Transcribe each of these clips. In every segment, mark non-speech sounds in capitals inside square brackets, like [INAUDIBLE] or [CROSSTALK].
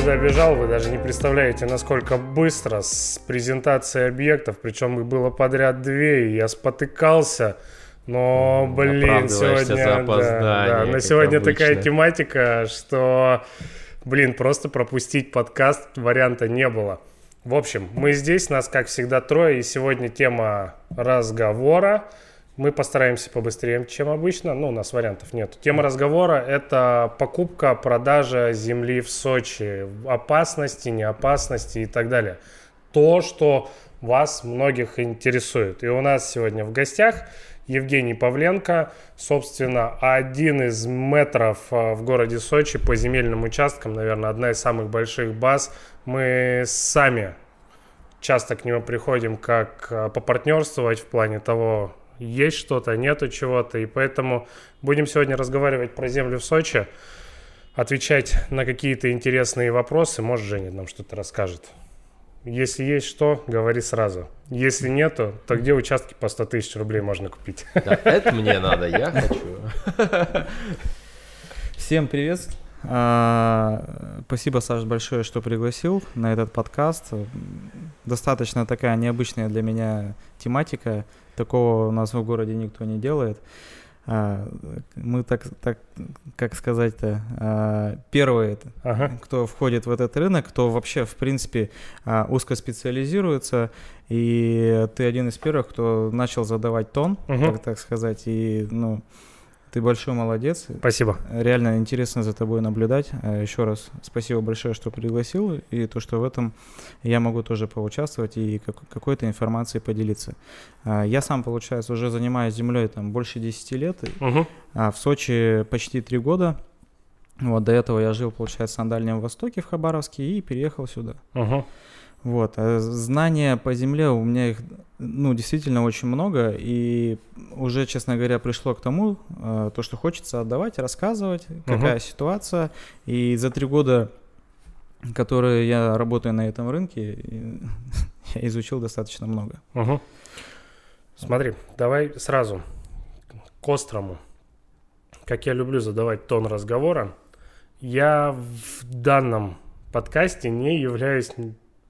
сюда бежал, вы даже не представляете, насколько быстро с презентацией объектов, причем их было подряд две, и я спотыкался. Но, блин, сегодня, да, да, на сегодня обычно. такая тематика, что, блин, просто пропустить подкаст варианта не было. В общем, мы здесь, нас, как всегда, трое, и сегодня тема разговора – мы постараемся побыстрее, чем обычно. Ну, у нас вариантов нет. Тема разговора – это покупка, продажа земли в Сочи. Опасности, неопасности и так далее. То, что вас многих интересует. И у нас сегодня в гостях Евгений Павленко, собственно, один из метров э, в городе Сочи по земельным участкам, наверное, одна из самых больших баз. Мы сами часто к нему приходим как э, попартнерствовать в плане того, есть что-то, нету чего-то. И поэтому будем сегодня разговаривать про землю в Сочи, отвечать на какие-то интересные вопросы. Может, Женя нам что-то расскажет. Если есть что, говори сразу. Если нету, то где участки по 100 тысяч рублей можно купить? Да, это мне надо, я хочу. Всем привет. А, спасибо, Саш, большое, что пригласил на этот подкаст. Достаточно такая необычная для меня тематика. Такого у нас в городе никто не делает. А, мы так, так как сказать-то, а, первые, ага. кто входит в этот рынок, кто вообще, в принципе, а, узко специализируется, и ты один из первых, кто начал задавать тон, угу. так, так сказать, и, ну, ты большой молодец. Спасибо. Реально интересно за тобой наблюдать. Э, Еще раз спасибо большое, что пригласил, и то, что в этом я могу тоже поучаствовать и какой-то информацией поделиться. Э, я сам, получается, уже занимаюсь землей там больше 10 лет, угу. а в Сочи почти 3 года. Вот до этого я жил, получается, на Дальнем Востоке в Хабаровске и переехал сюда. Угу. Вот, а знания по земле у меня их, ну, действительно очень много, и уже, честно говоря, пришло к тому, э, то, что хочется отдавать, рассказывать, какая uh-huh. ситуация, и за три года, которые я работаю на этом рынке, [LAUGHS] я изучил достаточно много. Uh-huh. Смотри, давай сразу к острому. Как я люблю задавать тон разговора, я в данном подкасте не являюсь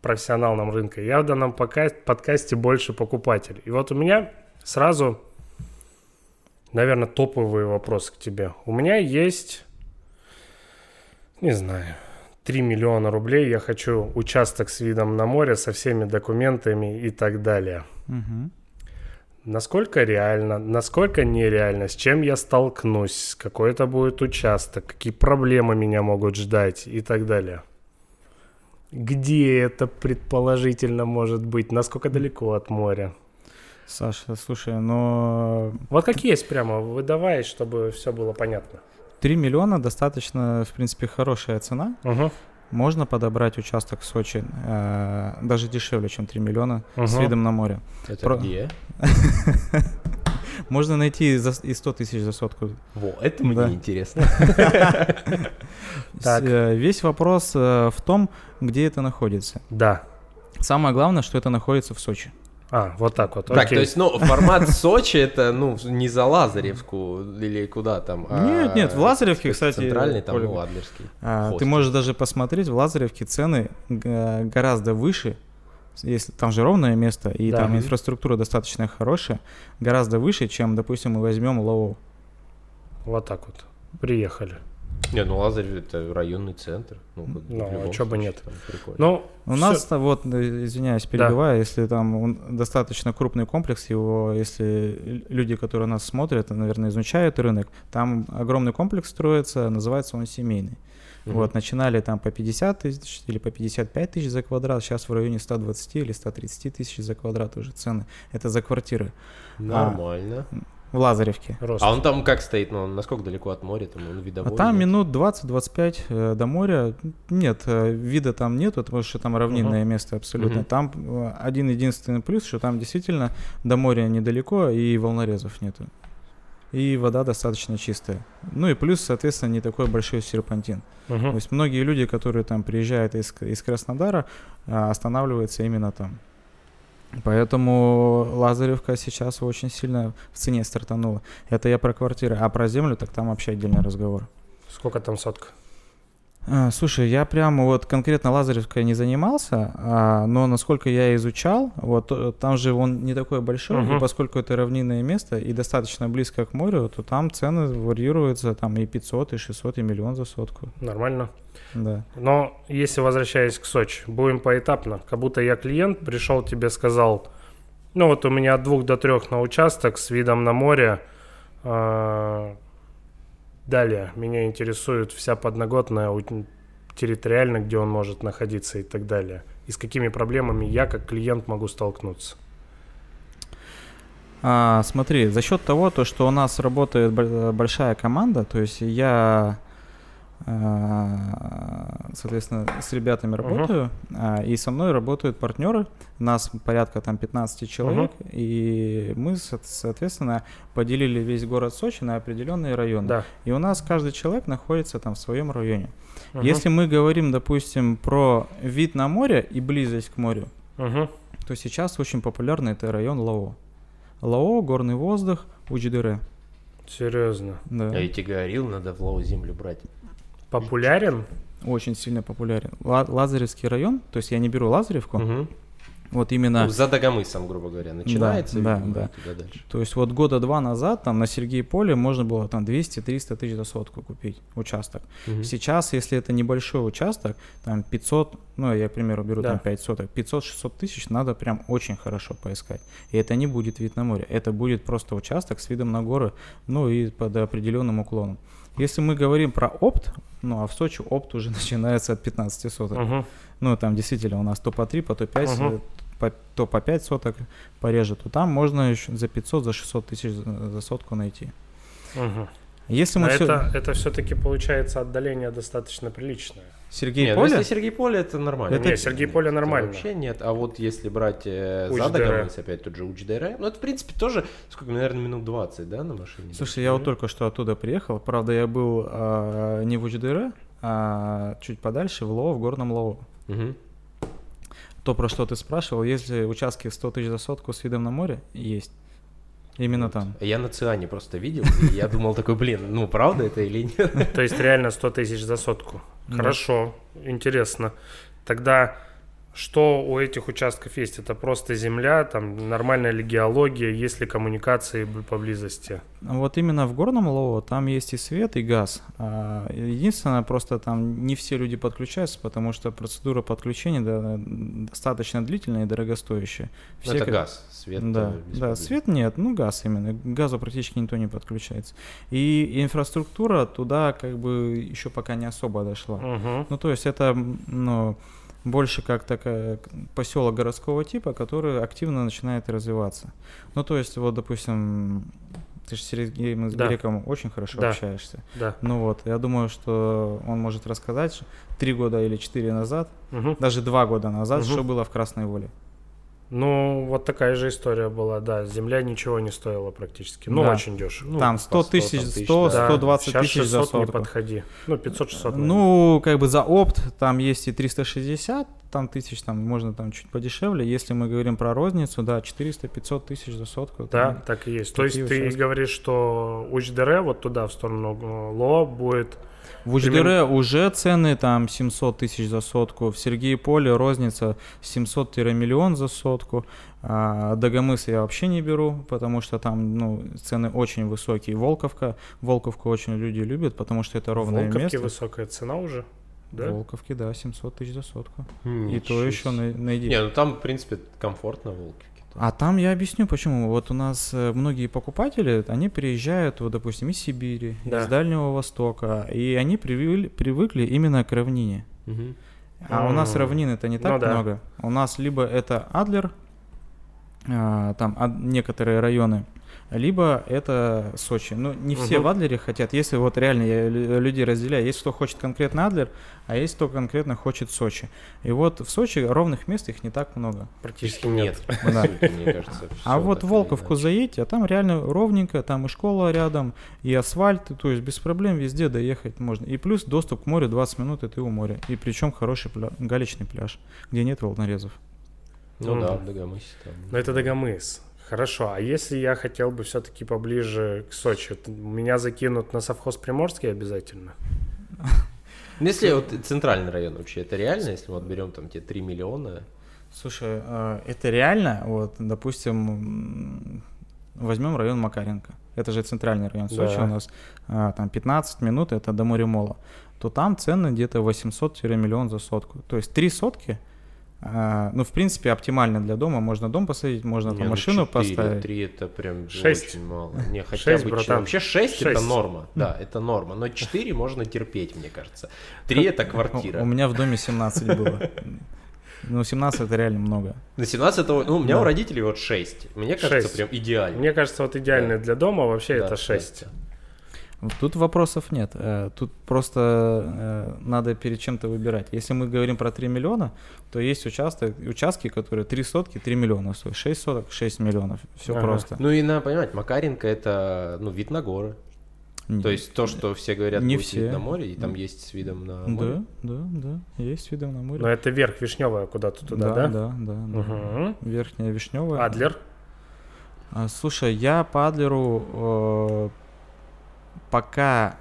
профессионалом рынка. Я в данном подкасте больше покупатель. И вот у меня сразу, наверное, топовый вопрос к тебе. У меня есть, не знаю, 3 миллиона рублей. Я хочу участок с видом на море, со всеми документами и так далее. Угу. Насколько реально, насколько нереально, с чем я столкнусь, какой это будет участок, какие проблемы меня могут ждать и так далее. Где это предположительно может быть? Насколько далеко от моря? Саша, слушай, но... Вот как есть прямо, выдавай, чтобы все было понятно. 3 миллиона достаточно, в принципе, хорошая цена. Угу. Можно подобрать участок в Сочи э, даже дешевле, чем 3 миллиона угу. с видом на море. Это Про... где? [LAUGHS] Можно найти за, и 100 тысяч за сотку. Во, это мне да. интересно. [LAUGHS] Э, весь вопрос э, в том, где это находится. Да. Самое главное, что это находится в Сочи. А, вот так вот. Так, то есть, ну, формат [LAUGHS] Сочи это, ну, не за Лазаревску или куда там. А нет, нет, в Лазаревке, кстати. Центральный, там, ну, Адлерский. А, ты можешь даже посмотреть, в Лазаревке цены гораздо выше, если там же ровное место, и да. там инфраструктура достаточно хорошая, гораздо выше, чем, допустим, мы возьмем Лоу. Вот так вот. Приехали. Не, ну Лазарь это районный центр. Ну, ну а что бы нет. Ну, у все... нас вот, э, извиняюсь, перебиваю, да. если там достаточно крупный комплекс, его, если люди, которые нас смотрят, наверное, изучают рынок, там огромный комплекс строится, называется он семейный. Угу. Вот, начинали там по 50 тысяч или по 55 тысяч за квадрат, сейчас в районе 120 или 130 тысяч за квадрат уже цены. Это за квартиры. Нормально. А, в Лазаревке. Рост. А он там как стоит? Ну, насколько далеко от моря? Там он видовой? А там нет? минут 20-25 э, до моря. Нет, э, вида там нету, потому что там равнинное uh-huh. место абсолютно. Uh-huh. Там э, один единственный плюс, что там действительно до моря недалеко и волнорезов нету и вода достаточно чистая. Ну и плюс, соответственно, не такой большой серпантин. Угу. То есть многие люди, которые там приезжают из, из Краснодара, а, останавливаются именно там. Поэтому Лазаревка сейчас очень сильно в цене стартанула. Это я про квартиры. А про землю, так там вообще отдельный разговор. Сколько там сотка? А, слушай, я прямо вот конкретно Лазаревской не занимался, а, но насколько я изучал, вот э, там же он не такой большой, uh-huh. и поскольку это равнинное место и достаточно близко к морю, то там цены варьируются там и 500, и 600, и миллион за сотку. Нормально. Да. Но если возвращаясь к Сочи, будем поэтапно. Как будто я клиент, пришел тебе, сказал, ну вот у меня от двух до трех на участок с видом на море, а, Далее, меня интересует вся подноготная территориально, где он может находиться и так далее. И с какими проблемами я как клиент могу столкнуться. А, смотри, за счет того, то, что у нас работает большая команда, то есть я соответственно, с ребятами работаю, uh-huh. и со мной работают партнеры, нас порядка там 15 человек, uh-huh. и мы, соответственно, поделили весь город Сочи на определенные районы. Да. И у нас каждый человек находится там в своем районе. Uh-huh. Если мы говорим, допустим, про вид на море и близость к морю, uh-huh. то сейчас очень популярный это район Лао. Лао, горный воздух, Учдыре. Серьезно? Да. Я тебе говорил, надо в Лао землю брать. Популярен? Очень сильно популярен. Лазаревский район, то есть я не беру Лазаревку, угу. Вот именно... Ну, за Дагомысом, грубо говоря, начинается. Да, да, да. Туда дальше. То есть вот года два назад там на Сергей Поле можно было там 200-300 тысяч за сотку купить участок. Угу. Сейчас, если это небольшой участок, там 500, ну я, к примеру, беру да. там 5 соток, 500-600 тысяч надо прям очень хорошо поискать. И это не будет вид на море, это будет просто участок с видом на горы, ну и под определенным уклоном. Если мы говорим про опт, ну а в Сочи опт уже [LAUGHS] начинается от 15 соток. Uh-huh. Ну там действительно у нас то по 3, по то 5, uh-huh. по, то по 5 соток пореже, то там можно еще за 500, за 600 тысяч за сотку найти. Uh-huh. Если мы а все... это, это все-таки получается отдаление достаточно приличное. Сергей нет, ну, Поле? если Сергей Поле, это нормально. Это... Нет, Сергей нет, Поле нормально. Вообще нет. А вот если брать э, Задоговец, опять тот же Учдере, ну это, в принципе, тоже, сколько, наверное, минут 20, да, на машине? Слушай, я вот только что оттуда приехал. Правда, я был э, не в Учдере, а чуть подальше, в Лово, в Горном Лово. Угу. То, про что ты спрашивал, есть ли участки 100 тысяч за сотку с видом на море? Есть. Именно там. Я на Циане просто видел, и я думал такой, блин, ну правда это или нет? То есть реально 100 тысяч за сотку. Хорошо, интересно. Тогда что у этих участков есть? Это просто земля, там нормальная ли геология, есть ли коммуникации поблизости? Вот именно в Горном Лово там есть и свет, и газ. А, единственное, просто там не все люди подключаются, потому что процедура подключения достаточно длительная и дорогостоящая. Все это как... газ, свет Да, да свет нет, ну газ именно. К газу практически никто не подключается. И инфраструктура туда как бы еще пока не особо дошла. Угу. Ну то есть это, ну больше как такая поселок городского типа, который активно начинает развиваться. Ну, то есть, вот, допустим, ты же с Сергеем да. Греком очень хорошо да. общаешься. Да. Ну вот, я думаю, что он может рассказать три года или четыре назад, угу. даже два года назад, угу. что было в Красной Воле. Ну, вот такая же история была, да. Земля ничего не стоила практически. Ну, да. очень дешево. Ну, там 100 тысяч, 100, да. 120 Сейчас тысяч за сотку. не подходи. Ну, 500-600. Ну, как бы за опт там есть и 360 там тысяч, там можно там чуть подешевле. Если мы говорим про розницу, да, 400-500 тысяч за сотку. Да, там, так и есть. То есть участки. ты говоришь, что Учдере вот туда, в сторону э, Ло, будет в Учдере уже цены там 700 тысяч за сотку, в Сергееполе розница 700-миллион за сотку, а Дагомыс я вообще не беру, потому что там ну, цены очень высокие. Волковка, Волковку очень люди любят, потому что это ровное Волковке место. Волковке высокая цена уже? Да? Волковки, да, 700 тысяч за сотку. Ничего И то еще найди. Не, ну там, в принципе, комфортно в Волковке. А там я объясню почему. Вот у нас э, многие покупатели, они приезжают, вот, допустим, из Сибири, да. из Дальнего Востока, и они привыкли, привыкли именно к равнине. Угу. А у нас равнины-то не так ну, да. много. У нас либо это Адлер, а, там а, некоторые районы, либо это Сочи. Ну, не все угу. в Адлере хотят. Если вот реально я людей разделяю, есть кто хочет конкретно Адлер, а есть кто конкретно хочет Сочи. И вот в Сочи ровных мест их не так много. Практически нет. [LAUGHS] Да. А вот Волковку заедьте, а там реально ровненько, там и школа рядом, и асфальт, то есть без проблем везде доехать можно. И плюс доступ к морю 20 минут, и ты у моря. И причем хороший пля... галечный пляж, где нет волнорезов. Ну, ну да, в Дагомысе там. Но это Дагомыс. Хорошо, а если я хотел бы все-таки поближе к Сочи, меня закинут на совхоз Приморский обязательно? Ну, если вот центральный район вообще, это реально, если вот берем там те 3 миллиона? Слушай, э, это реально, вот, допустим, возьмем район Макаренко, это же центральный район Сочи да. у нас, а, там 15 минут, это до моря Мола, то там цены где-то 800-миллион за сотку. То есть три сотки – а, ну, в принципе, оптимально для дома. Можно дом посадить, можно там ну машину 4, поставить. 3 это прям 6. очень мало. Не, хотя 6, бы братан. Вообще 6, 6 это норма. Да, это норма. Но 4 можно терпеть, мне кажется. 3 это квартира. У меня в доме 17 было. Ну, 17 это реально много. На 17 это, ну, у меня да. у родителей вот 6. Мне кажется, 6. прям идеально. Мне кажется, вот идеально да. для дома вообще да, это 6. Да. Тут вопросов нет. Э, тут просто э, надо перед чем-то выбирать. Если мы говорим про 3 миллиона, то есть участок, участки, которые 3 сотки, 3 миллиона стоят. 6 соток, 6 миллионов. Все ага. просто. Ну и надо понимать, Макаренко это ну, вид на горы. Не, то есть то, что все говорят, не все. вид на море, и там есть с видом на море. Да, да, да, есть с видом на море. Но это верх Вишневая куда-то туда, да? Да, да, да. Угу. Верхняя Вишневая. Адлер? А, слушай, я по Адлеру э, пока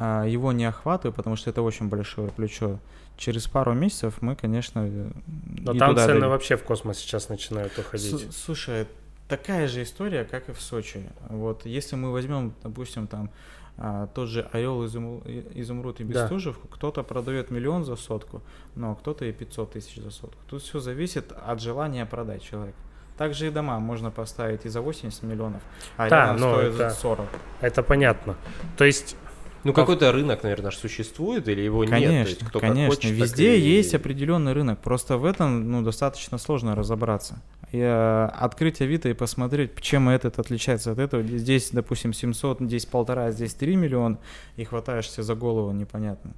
а, его не охватываю, потому что это очень большое плечо. Через пару месяцев мы, конечно, э, Но там цены дойдем. вообще в космос сейчас начинают уходить. С слушай, такая же история, как и в Сочи. Вот если мы возьмем, допустим, там а, тот же Орел, изум, Изумруд и Бестужев, да. кто-то продает миллион за сотку, но кто-то и 500 тысяч за сотку. Тут все зависит от желания продать человека. Также и дома можно поставить и за 80 миллионов, а да, рядом стоит это, за 40. Это понятно. То есть ну, какой-то рынок, наверное, существует, или его конечно, нет? Конечно, кто конечно. Хочет, Везде и... есть определенный рынок. Просто в этом ну, достаточно сложно разобраться. И, э, открыть Авито и посмотреть, чем этот отличается от этого. Здесь, допустим, 700, здесь полтора, здесь 3 миллиона, и хватаешься за голову, непонятно.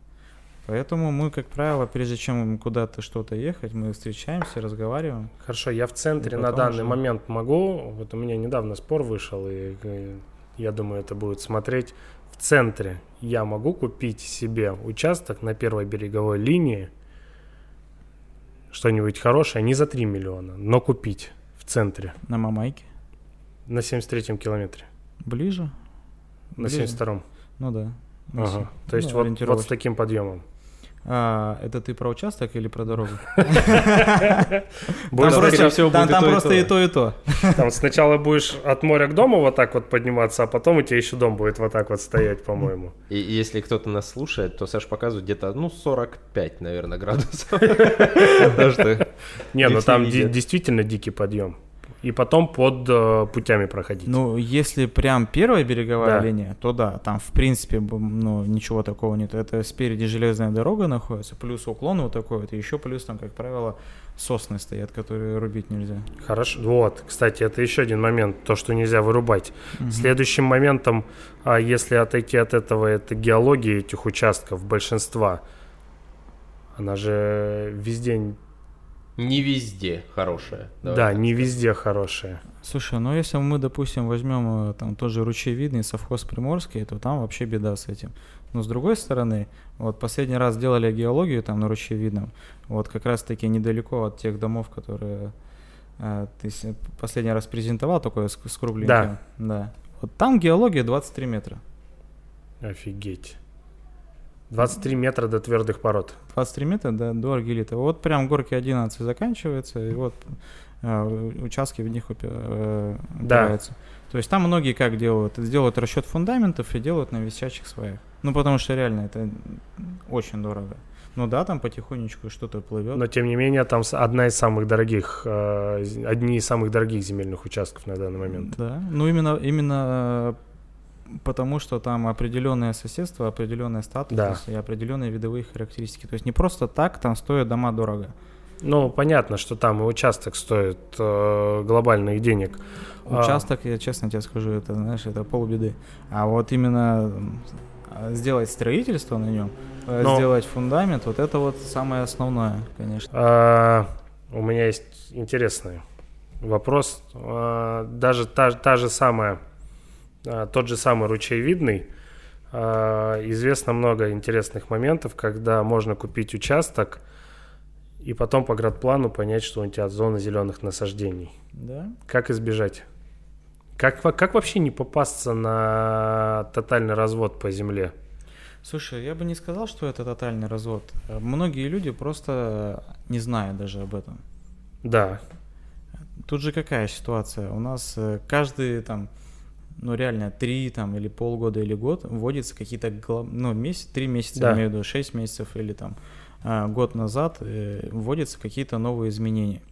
Поэтому мы, как правило, прежде чем куда-то что-то ехать, мы встречаемся, разговариваем. Хорошо, я в центре на данный уже... момент могу. Вот у меня недавно спор вышел, и я думаю, это будет смотреть. В центре я могу купить себе участок на первой береговой линии, что-нибудь хорошее, не за 3 миллиона, но купить в центре. На Мамайке? На 73-м километре. Ближе? На 72-м. Ну да. Ага. То есть ну, вот, вот с таким подъемом. А, это ты про участок или про дорогу? [LAUGHS] Там просто и то, и то. Там сначала будешь от моря к дому вот так вот подниматься, а потом у тебя еще дом будет вот так вот стоять, по-моему. И если кто-то нас слушает, то Саш показывает где-то, ну, 45, наверное, градусов. [LAUGHS] Не, ну там действительно дикий подъем и потом под э, путями проходить. Ну, если прям первая береговая да. линия, то да, там в принципе ну, ничего такого нет. Это спереди железная дорога находится, плюс уклон вот такой вот, и еще плюс там, как правило, сосны стоят, которые рубить нельзя. Хорошо. Вот, кстати, это еще один момент, то, что нельзя вырубать. Угу. Следующим моментом, а если отойти от этого, это геология этих участков, большинства. Она же везде не везде хорошая. да, не везде хорошая. Слушай, ну если мы, допустим, возьмем э, там тоже ручейвидный совхоз Приморский, то там вообще беда с этим. Но с другой стороны, вот последний раз делали геологию там на ручейвидном, вот как раз-таки недалеко от тех домов, которые э, ты последний раз презентовал, такое с, с кругленьким. Да. Да. Вот там геология 23 метра. Офигеть. 23 метра до твердых пород. 23 метра до, до аргелита. Вот прям горки 11 заканчивается, и вот э, участки в них э, упираются. Да. То есть там многие как делают? Делают расчет фундаментов и делают на висячих своих. Ну, потому что реально это очень дорого. Ну да, там потихонечку что-то плывет. Но тем не менее, там одна из самых дорогих, э, одни из самых дорогих земельных участков на данный момент. Да, ну именно, именно потому что там определенное соседство, определенный статус да. и определенные видовые характеристики. То есть не просто так там стоят дома дорого. Ну, понятно, что там и участок стоит э, глобальных денег. А участок, а... я честно тебе скажу, это, знаешь, это полбеды. А вот именно сделать строительство на нем, э, Но... сделать фундамент, вот это вот самое основное, конечно. А, у меня есть интересный вопрос. А, даже та, та же самая а, тот же самый ручейвидный, а, известно много интересных моментов, когда можно купить участок и потом по градплану понять, что у тебя зона зеленых насаждений. Да. Как избежать? Как, как вообще не попасться на тотальный развод по земле? Слушай, я бы не сказал, что это тотальный развод. Многие люди просто не знают даже об этом. Да. Тут же какая ситуация? У нас э, каждый там, ну реально, три там или полгода или год вводятся какие-то, ну месяц, три месяца, да. я имею в виду, шесть месяцев или там а, год назад э, вводятся какие-то новые изменения.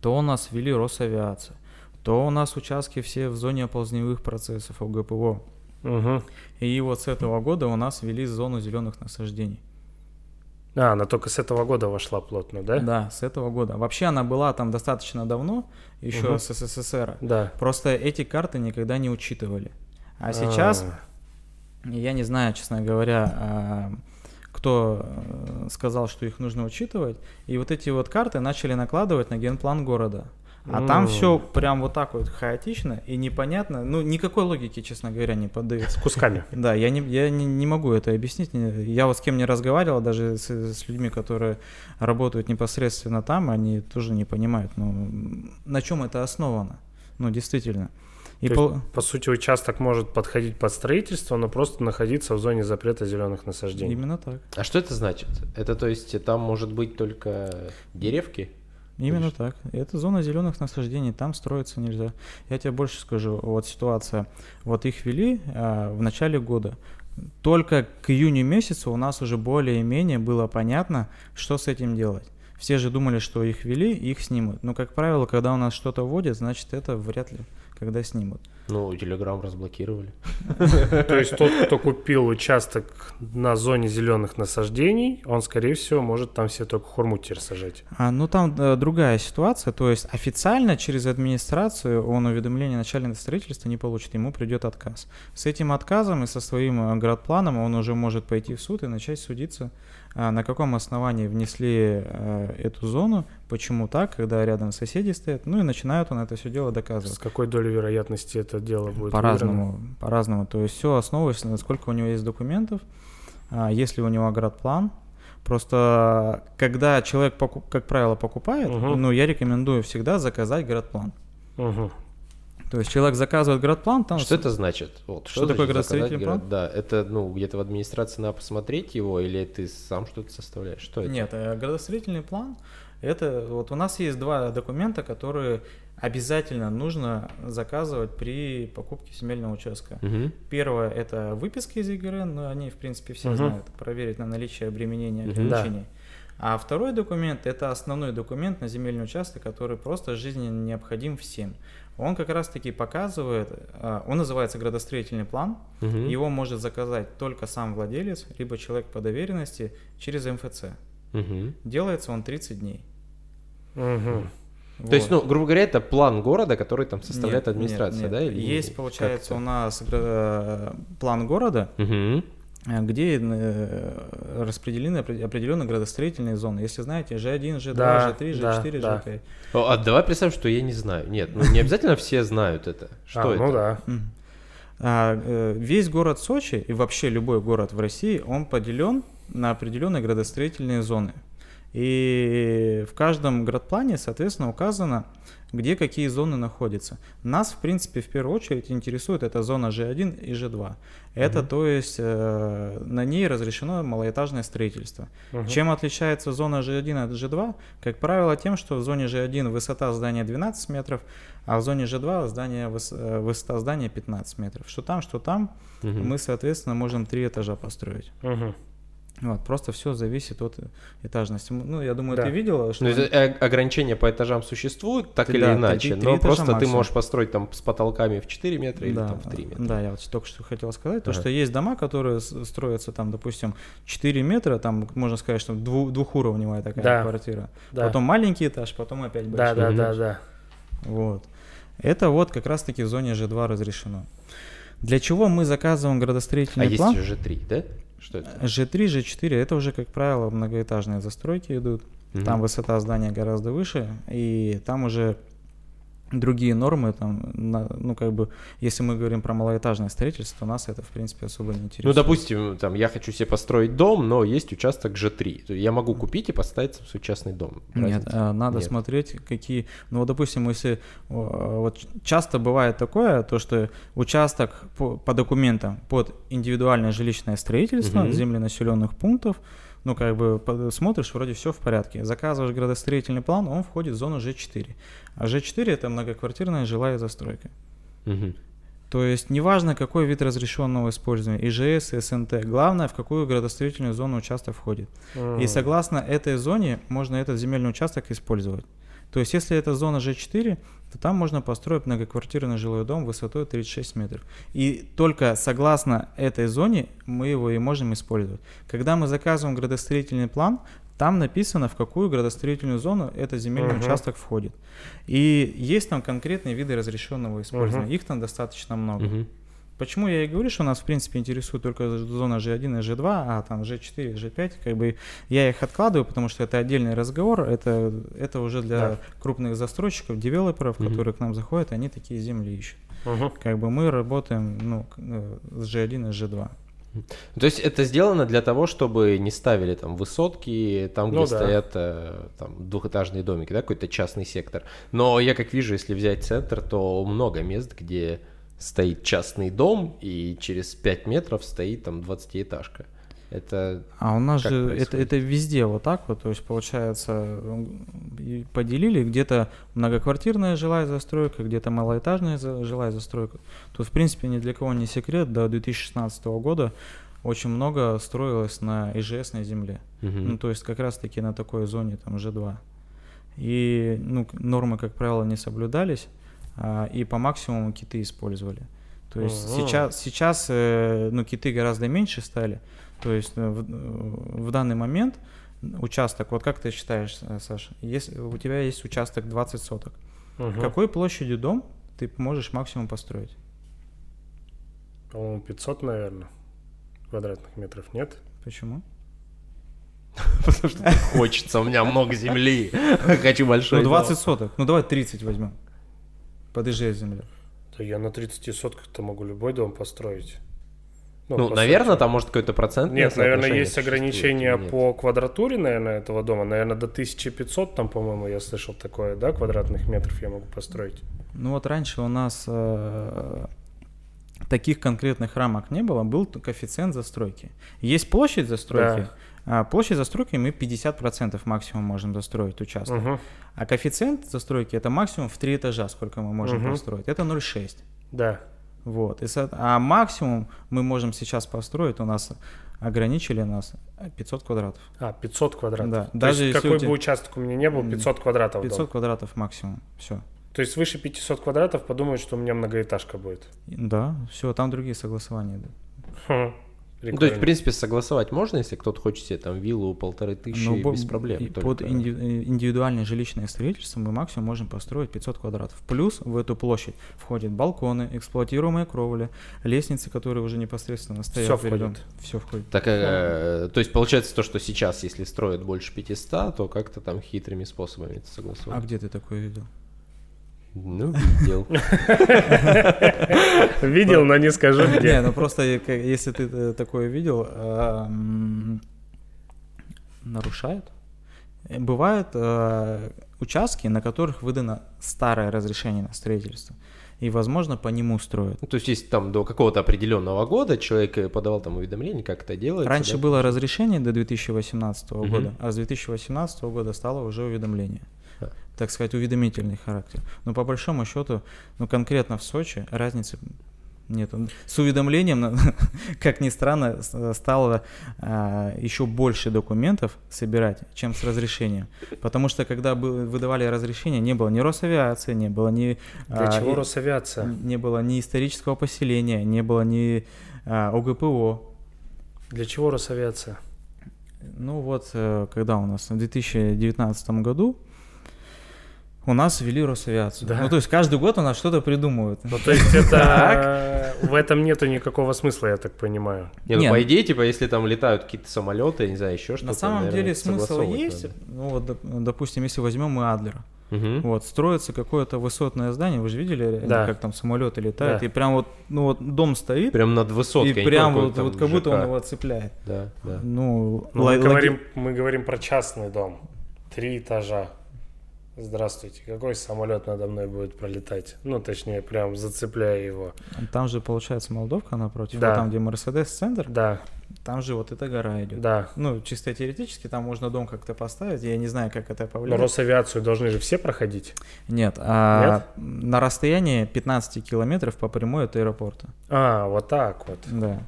То у нас ввели Росавиация, то у нас участки все в зоне оползневых процессов ОГПО. Угу. И вот с этого года у нас ввели зону зеленых насаждений. А, она только с этого года вошла плотно, да? Да, с этого года. Вообще она была там достаточно давно, еще угу. с СССР. Да. Просто эти карты никогда не учитывали. А сейчас, А-а-а. я не знаю, честно говоря, а, кто э, сказал, что их нужно учитывать. И вот эти вот карты начали накладывать на генплан города. А mm. там все прям вот так вот хаотично и непонятно. Ну, никакой логики, честно говоря, не поддается. [LAUGHS] Кусками. [LAUGHS] Да, я не, я не, не могу это объяснить. Я вот с кем не разговаривал, даже с, с людьми, которые работают непосредственно там, они тоже не понимают, ну, на чем это основано. Ну, действительно. И по... Есть, по сути, участок может подходить под строительство, но просто находиться в зоне запрета зеленых насаждений. Именно так. А что это значит? Это то есть там может быть только деревки? Именно так. Это зона зеленых насаждений, там строиться нельзя. Я тебе больше скажу, вот ситуация. Вот их ввели а, в начале года. Только к июню месяцу у нас уже более-менее было понятно, что с этим делать. Все же думали, что их ввели, их снимут. Но, как правило, когда у нас что-то вводят, значит, это вряд ли когда снимут. Ну, Телеграм разблокировали. [LAUGHS] То есть тот, кто купил участок на зоне зеленых насаждений, он, скорее всего, может там все только хурму теперь сажать. А, ну, там э, другая ситуация. То есть официально через администрацию он уведомление начального строительства не получит, ему придет отказ. С этим отказом и со своим э, градпланом он уже может пойти в суд и начать судиться на каком основании внесли э, эту зону, почему так, когда рядом соседи стоят, ну и начинают он это все дело доказывать. С какой долей вероятности это дело будет По-разному, по-разному. То есть все основывается на сколько у него есть документов, а, если у него агротплан, Просто когда человек, как правило, покупает, угу. ну, я рекомендую всегда заказать градплан. Угу. То есть человек заказывает градплан, там... Что это значит? Вот, что, что такое градостроительный план? Да, это, ну, где-то в администрации надо посмотреть его, или ты сам что-то составляешь? Что это? Нет, э, градостроительный план, это... Вот у нас есть два документа, которые обязательно нужно заказывать при покупке земельного участка. Угу. Первое – это выписка из ЕГРН, но они, в принципе, все угу. знают, проверить на наличие обременения, ограничений. Да. А второй документ – это основной документ на земельный участок, который просто жизненно необходим всем он как раз-таки показывает, а, он называется градостроительный план, угу. его может заказать только сам владелец, либо человек по доверенности через МФЦ. Угу. Делается он 30 дней. Угу. Вот. То есть, ну, грубо говоря, это план города, который там составляет нет, администрация, нет, нет. да? Или Есть, получается, у нас э, план города, угу. Где э, распределены определенные градостроительные зоны. Если знаете, G1, G2, да, G3, G4, да, G5. Да. А давай представим, что я не знаю. Нет, ну не обязательно все знают это. Что а, это? Ну да. А, э, весь город Сочи и вообще любой город в России, он поделен на определенные градостроительные зоны. И в каждом градплане, соответственно, указано, где какие зоны находятся. Нас, в принципе, в первую очередь интересует эта зона G1 и G2. Это, угу. то есть, э, на ней разрешено малоэтажное строительство. Угу. Чем отличается зона G1 от G2? Как правило, тем, что в зоне G1 высота здания 12 метров, а в зоне G2 здание, э, высота здания 15 метров. Что там, что там, угу. мы, соответственно, можем три этажа построить. Угу. Вот, просто все зависит от этажности. Ну, я думаю, да. ты видела, что... Ну, ограничения по этажам существуют, так ты, или да, иначе, 3, 3 но просто максимум. ты можешь построить там с потолками в 4 метра или там в 3 метра. Да, я вот только что хотел сказать, то, ага. что есть дома, которые строятся там, допустим, 4 метра, там, можно сказать, что двух, двухуровневая такая да. квартира. Да. Потом маленький этаж, потом опять большой. Да, да, да, да. Вот. Это вот как раз-таки в зоне G2 разрешено. Для чего мы заказываем градостроительный а план? А есть G3, да? Что это? G3, G4 это уже, как правило, многоэтажные застройки идут. Угу. Там высота здания гораздо выше, и там уже другие нормы, там, на, ну, как бы, если мы говорим про малоэтажное строительство, то нас это, в принципе, особо не интересует. Ну, допустим, там, я хочу себе построить дом, но есть участок G3. Я могу купить и поставить свой частный дом. Разница? Нет, а, надо Нет. смотреть, какие... Ну, вот, допустим, если... Вот часто бывает такое, то, что участок по, по документам под индивидуальное жилищное строительство угу. земли населенных пунктов, ну, как бы смотришь, вроде все в порядке. Заказываешь градостроительный план, он входит в зону G4. А G4 это многоквартирная жилая застройка. Угу. То есть неважно, какой вид разрешенного использования, ИЖС, СНТ, главное, в какую градостроительную зону участок входит. Mm. И согласно этой зоне можно этот земельный участок использовать. То есть если это зона G4, то там можно построить многоквартирный жилой дом высотой 36 метров. И только согласно этой зоне мы его и можем использовать. Когда мы заказываем градостроительный план, там написано, в какую градостроительную зону этот земельный uh-huh. участок входит. И есть там конкретные виды разрешенного использования. Uh-huh. Их там достаточно много. Uh-huh. Почему я и говорю, что нас, в принципе, интересует только зона G1 и G2, а там G4 и G5, как бы я их откладываю, потому что это отдельный разговор, это, это уже для да. крупных застройщиков, девелоперов, угу. которые к нам заходят, они такие земли ищут. Угу. Как бы мы работаем ну, э, с G1 и G2. То есть это сделано для того, чтобы не ставили там высотки, там, где ну, да. стоят э, там, двухэтажные домики, да, какой-то частный сектор. Но я как вижу, если взять центр, то много мест, где стоит частный дом, и через 5 метров стоит там 20-этажка. Это а у нас же это, это везде вот так вот, то есть получается поделили где-то многоквартирная жилая застройка, где-то малоэтажная жилая застройка. Тут в принципе ни для кого не секрет, до 2016 года очень много строилось на ИЖСной земле. Угу. Ну то есть как раз таки на такой зоне там G2. И ну, нормы, как правило, не соблюдались. А, и по максимуму киты использовали. То есть uh-huh. сейчас, сейчас э, ну, киты гораздо меньше стали. То есть э, в, в данный момент участок, вот как ты считаешь, э, Саша, если у тебя есть участок 20 соток, uh-huh. какой площадью дом ты можешь максимум построить? По-моему, 500, наверное, квадратных метров, нет? Почему? [LAUGHS] Потому что хочется, у меня много земли, [LAUGHS] хочу большой Ну, 20 соток, ну давай 30 возьмем. Подъезжай земля. Да я на 30 сотках-то могу любой дом построить. Ну, ну наверное, там может какой-то процент. Нет, наверное, есть ограничения по квадратуре, наверное, этого дома. Наверное, до 1500 там, по-моему, я слышал такое, да, квадратных метров я могу построить. Ну вот раньше у нас э, таких конкретных рамок не было, был коэффициент застройки. Есть площадь застройки, да. А площадь застройки мы 50% максимум можем застроить участок. Угу. А коэффициент застройки это максимум в 3 этажа, сколько мы можем угу. построить. Это 0,6. Да. Вот. И, а максимум мы можем сейчас построить, у нас ограничили нас 500 квадратов. А, 500 квадратов. Да. То Даже есть какой тебя... бы участок у меня не был, 500 квадратов 500 дом. квадратов максимум, все. То есть выше 500 квадратов подумают, что у меня многоэтажка будет. Да, все, там другие согласования. Да. Ну, то есть, в принципе, согласовать можно, если кто-то хочет себе там виллу полторы тысячи Но без проблем. Под только... индивидуальное жилищное строительство мы максимум можем построить 500 квадратов. Плюс в эту площадь входят балконы, эксплуатируемые кровли, лестницы, которые уже непосредственно стоят. Все входит. Все входит. Так, э, то есть получается то, что сейчас, если строят больше 500, то как-то там хитрыми способами это согласовать. А где ты такое видел? Ну, видел. [LAUGHS] Видел, но не скажу где. Не, ну просто если ты э, такое видел, нарушают. Бывают э, участки, на которых выдано старое разрешение на строительство и, возможно, по нему строят. Ну, то есть, если там до какого-то определенного года человек э, подавал там уведомление, как это делается. Раньше да? было разрешение до 2018 угу. года, а с 2018 года стало уже уведомление так сказать, уведомительный характер. Но по большому счету, ну конкретно в Сочи разницы нет. С уведомлением, [LAUGHS] как ни странно, стало а, еще больше документов собирать, чем с разрешением. Потому что когда выдавали разрешение, не было ни Росавиации, не было ни... Для а, чего Росавиация? Не было ни исторического поселения, не было ни а, ОГПО. Для чего Росавиация? Ну вот, э, когда у нас в 2019 году у нас ввели Росавиацию. Да. Ну, то есть каждый год у нас что-то придумывают. Ну, то есть это... В этом нету никакого смысла, я так понимаю. Не, ну, по идее, типа, если там летают какие-то самолеты, не знаю, еще что-то, На самом деле смысл есть. Ну, вот, допустим, если возьмем мы Адлера. Угу. Вот, строится какое-то высотное здание, вы же видели, да. как там самолеты летают, да. и прям вот, ну вот дом стоит. Прям над высоткой. И прям вот, вот как будто он его цепляет. Да, да. Ну, ну мы, говорим, мы говорим про частный дом. Три этажа. Здравствуйте, какой самолет надо мной будет пролетать? Ну, точнее, прям зацепляя его. Там же, получается, Молдовка напротив, да. там, где Мерседес-центр. Да. Там же вот эта гора идет. Да. Ну, чисто теоретически, там можно дом как-то поставить, я не знаю, как это повлияет. Но Росавиацию должны же все проходить? Нет, а Нет? на расстоянии 15 километров по прямой от аэропорта. А, вот так вот. Да.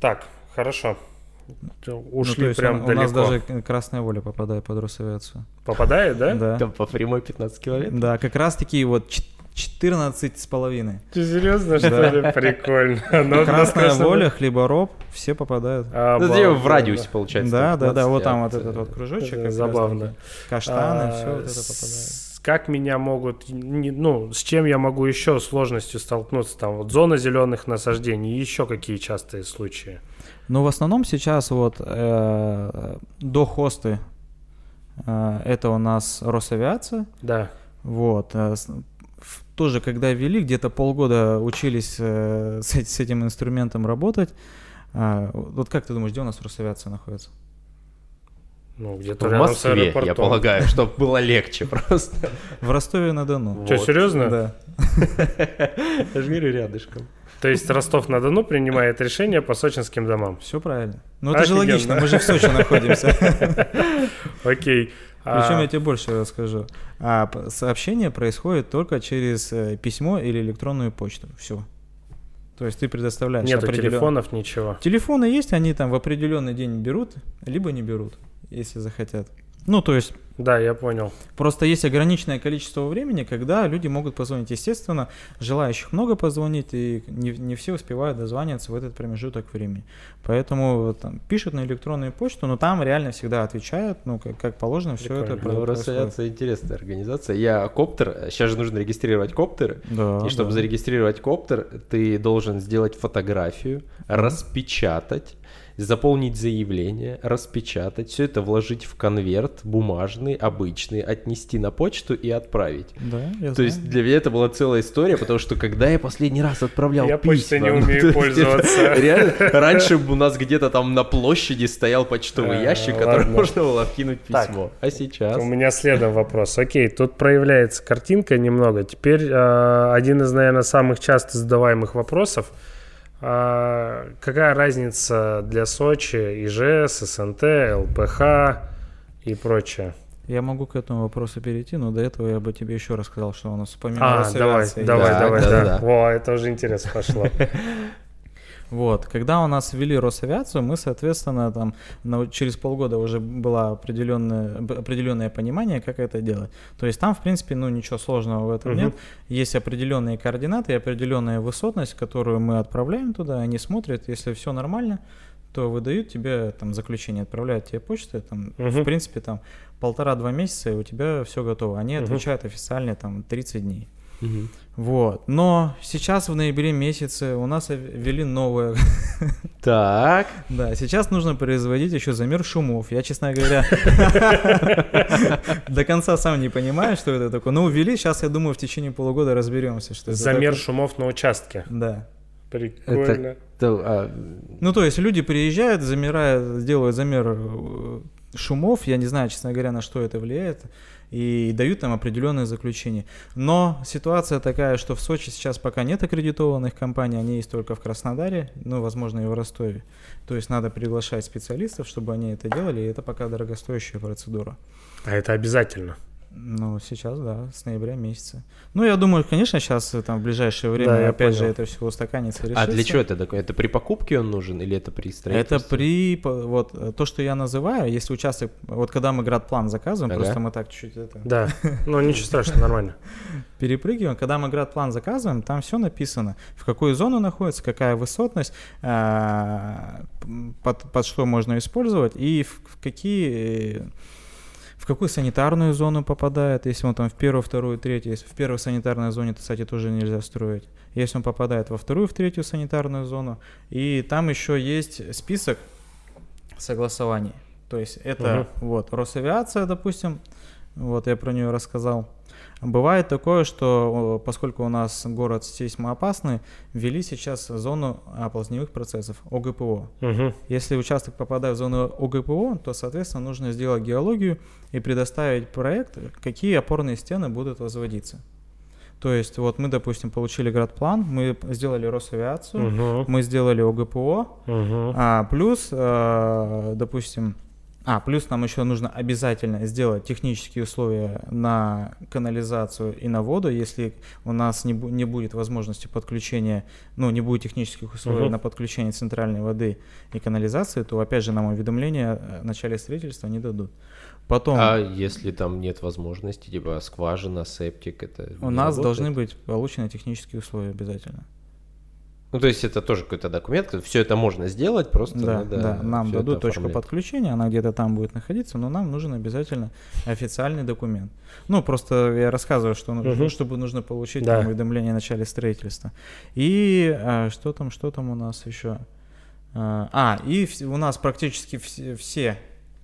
Так, хорошо. Ушли ну, прям у, далеко. У нас даже Красная Воля попадает под Росавиацию. Попадает, да? Да. Там по прямой 15 километров? Да, как раз таки вот 14 с половиной. Ты серьезно, что ли? Прикольно. [LAUGHS] Но Красная воля, хлебороб, все попадают. А, ну, в радиусе, получается. Да, да, да, вот там вот этот вот кружочек. Забавно. Каштаны, все вот это попадает как меня могут, ну, с чем я могу еще сложностью столкнуться, там, вот зона зеленых насаждений, еще какие частые случаи? Ну, в основном сейчас вот э, до хосты э, это у нас Росавиация. Да. Вот. Э, тоже, когда ввели, где-то полгода учились э, [LAUGHS] с, с этим инструментом работать. Э, вот как ты думаешь, где у нас Росавиация находится? Ну, где-то в Москве, я полагаю, чтобы было легче [LAUGHS] просто. В Ростове-на-Дону. Что, серьезно? Да. Я же говорю, рядышком. То есть Ростов-на-Дону принимает решение по сочинским домам. Все правильно. Ну это же логично, мы же в Сочи [LAUGHS] находимся. Окей. Причем а... я тебе больше расскажу. А сообщение происходит только через э, письмо или электронную почту. Все. То есть ты предоставляешь Нет определен... телефонов, ничего. Телефоны есть, они там в определенный день берут, либо не берут если захотят. Ну, то есть... Да, я понял. Просто есть ограниченное количество времени, когда люди могут позвонить. Естественно, желающих много позвонить, и не, не все успевают дозваниваться в этот промежуток времени. Поэтому там, пишут на электронную почту, но там реально всегда отвечают, ну, как, как положено, все это ну, интересная организация. Я коптер, сейчас же нужно регистрировать коптеры. Да, и чтобы да. зарегистрировать коптер, ты должен сделать фотографию, распечатать, заполнить заявление, распечатать, все это вложить в конверт бумажный, обычный, отнести на почту и отправить. Да, я То знаю. есть для меня это была целая история, потому что когда я последний раз отправлял я письма... Я почтой не умею пользоваться. [LAUGHS] Реально, раньше [LAUGHS] у нас где-то там на площади стоял почтовый а, ящик, который можно было вкинуть письмо. А сейчас... У меня следом вопрос. Окей, тут проявляется картинка немного. Теперь а, один из, наверное, самых часто задаваемых вопросов – а какая разница для Сочи, ИЖС, СНТ, ЛПХ и прочее? Я могу к этому вопросу перейти, но до этого я бы тебе еще рассказал, что у нас помимо А, давай, давай, да, давай, да. да. да. Во, это уже интересно пошло. [LAUGHS] Вот, когда у нас ввели Росавиацию, мы, соответственно, там на, через полгода уже было определенное, определенное понимание, как это делать. То есть там, в принципе, ну ничего сложного в этом угу. нет. Есть определенные координаты и определенная высотность, которую мы отправляем туда, они смотрят, если все нормально, то выдают тебе там заключение, отправляют тебе почту, там, угу. в принципе, там полтора-два месяца, и у тебя все готово. Они угу. отвечают официально там 30 дней. Угу. Вот. Но сейчас в ноябре месяце у нас ввели новое. [LAUGHS] Так. Да, сейчас нужно производить еще замер шумов. Я, честно говоря, [LAUGHS] до конца сам не понимаю, что это такое. Но ввели, сейчас, я думаю, в течение полугода разберемся, что это Замер шумов на участке. Да. Прикольно. А... Ну, то есть люди приезжают, замирают, делают замер э, шумов. Я не знаю, честно говоря, на что это влияет и дают там определенные заключения. Но ситуация такая, что в Сочи сейчас пока нет аккредитованных компаний, они есть только в Краснодаре, ну, возможно, и в Ростове. То есть надо приглашать специалистов, чтобы они это делали, и это пока дорогостоящая процедура. А это обязательно? Ну, сейчас, да, с ноября месяца. Ну, я думаю, конечно, сейчас э, там в ближайшее время, да, опять понял. же, это все устаканится и решится. А для чего это такое? Это при покупке он нужен или это при строительстве? Это при, вот, э, то, что я называю, если участок, вот когда мы градплан заказываем, ага. просто мы так чуть-чуть это... Да, ну ничего страшного, нормально. [LAUGHS] Перепрыгиваем, когда мы градплан заказываем, там все написано, в какую зону находится, какая высотность, э, под, под что можно использовать и в какие какую санитарную зону попадает, если он там в первую, вторую, третью, если в первой санитарной зоне, то, кстати, тоже нельзя строить. Если он попадает во вторую, в третью санитарную зону, и там еще есть список согласований. То есть это угу. вот Росавиация, допустим, Вот я про нее рассказал. Бывает такое, что поскольку у нас город сейсмоопасный, ввели сейчас зону оползневых процессов, ОГПО. Угу. Если участок попадает в зону ОГПО, то, соответственно, нужно сделать геологию и предоставить проект, какие опорные стены будут возводиться. То есть вот мы, допустим, получили градплан, мы сделали Росавиацию, угу. мы сделали ОГПО, угу. а, плюс, а, допустим, а, плюс нам еще нужно обязательно сделать технические условия на канализацию и на воду. Если у нас не, не будет возможности подключения, ну, не будет технических условий uh-huh. на подключение центральной воды и канализации, то, опять же, нам уведомления о начале строительства не дадут. Потом... А если там нет возможности, типа скважина, септик, это У нас работает? должны быть получены технические условия обязательно. Ну, то есть это тоже какой-то документ, все это можно сделать, просто да, надо да, нам дадут точку подключения, она где-то там будет находиться, но нам нужен обязательно официальный документ. Ну, просто я рассказываю, что угу. чтобы нужно получить да. уведомление о начале строительства. И а, что там, что там у нас еще? А, а и у нас практически все, все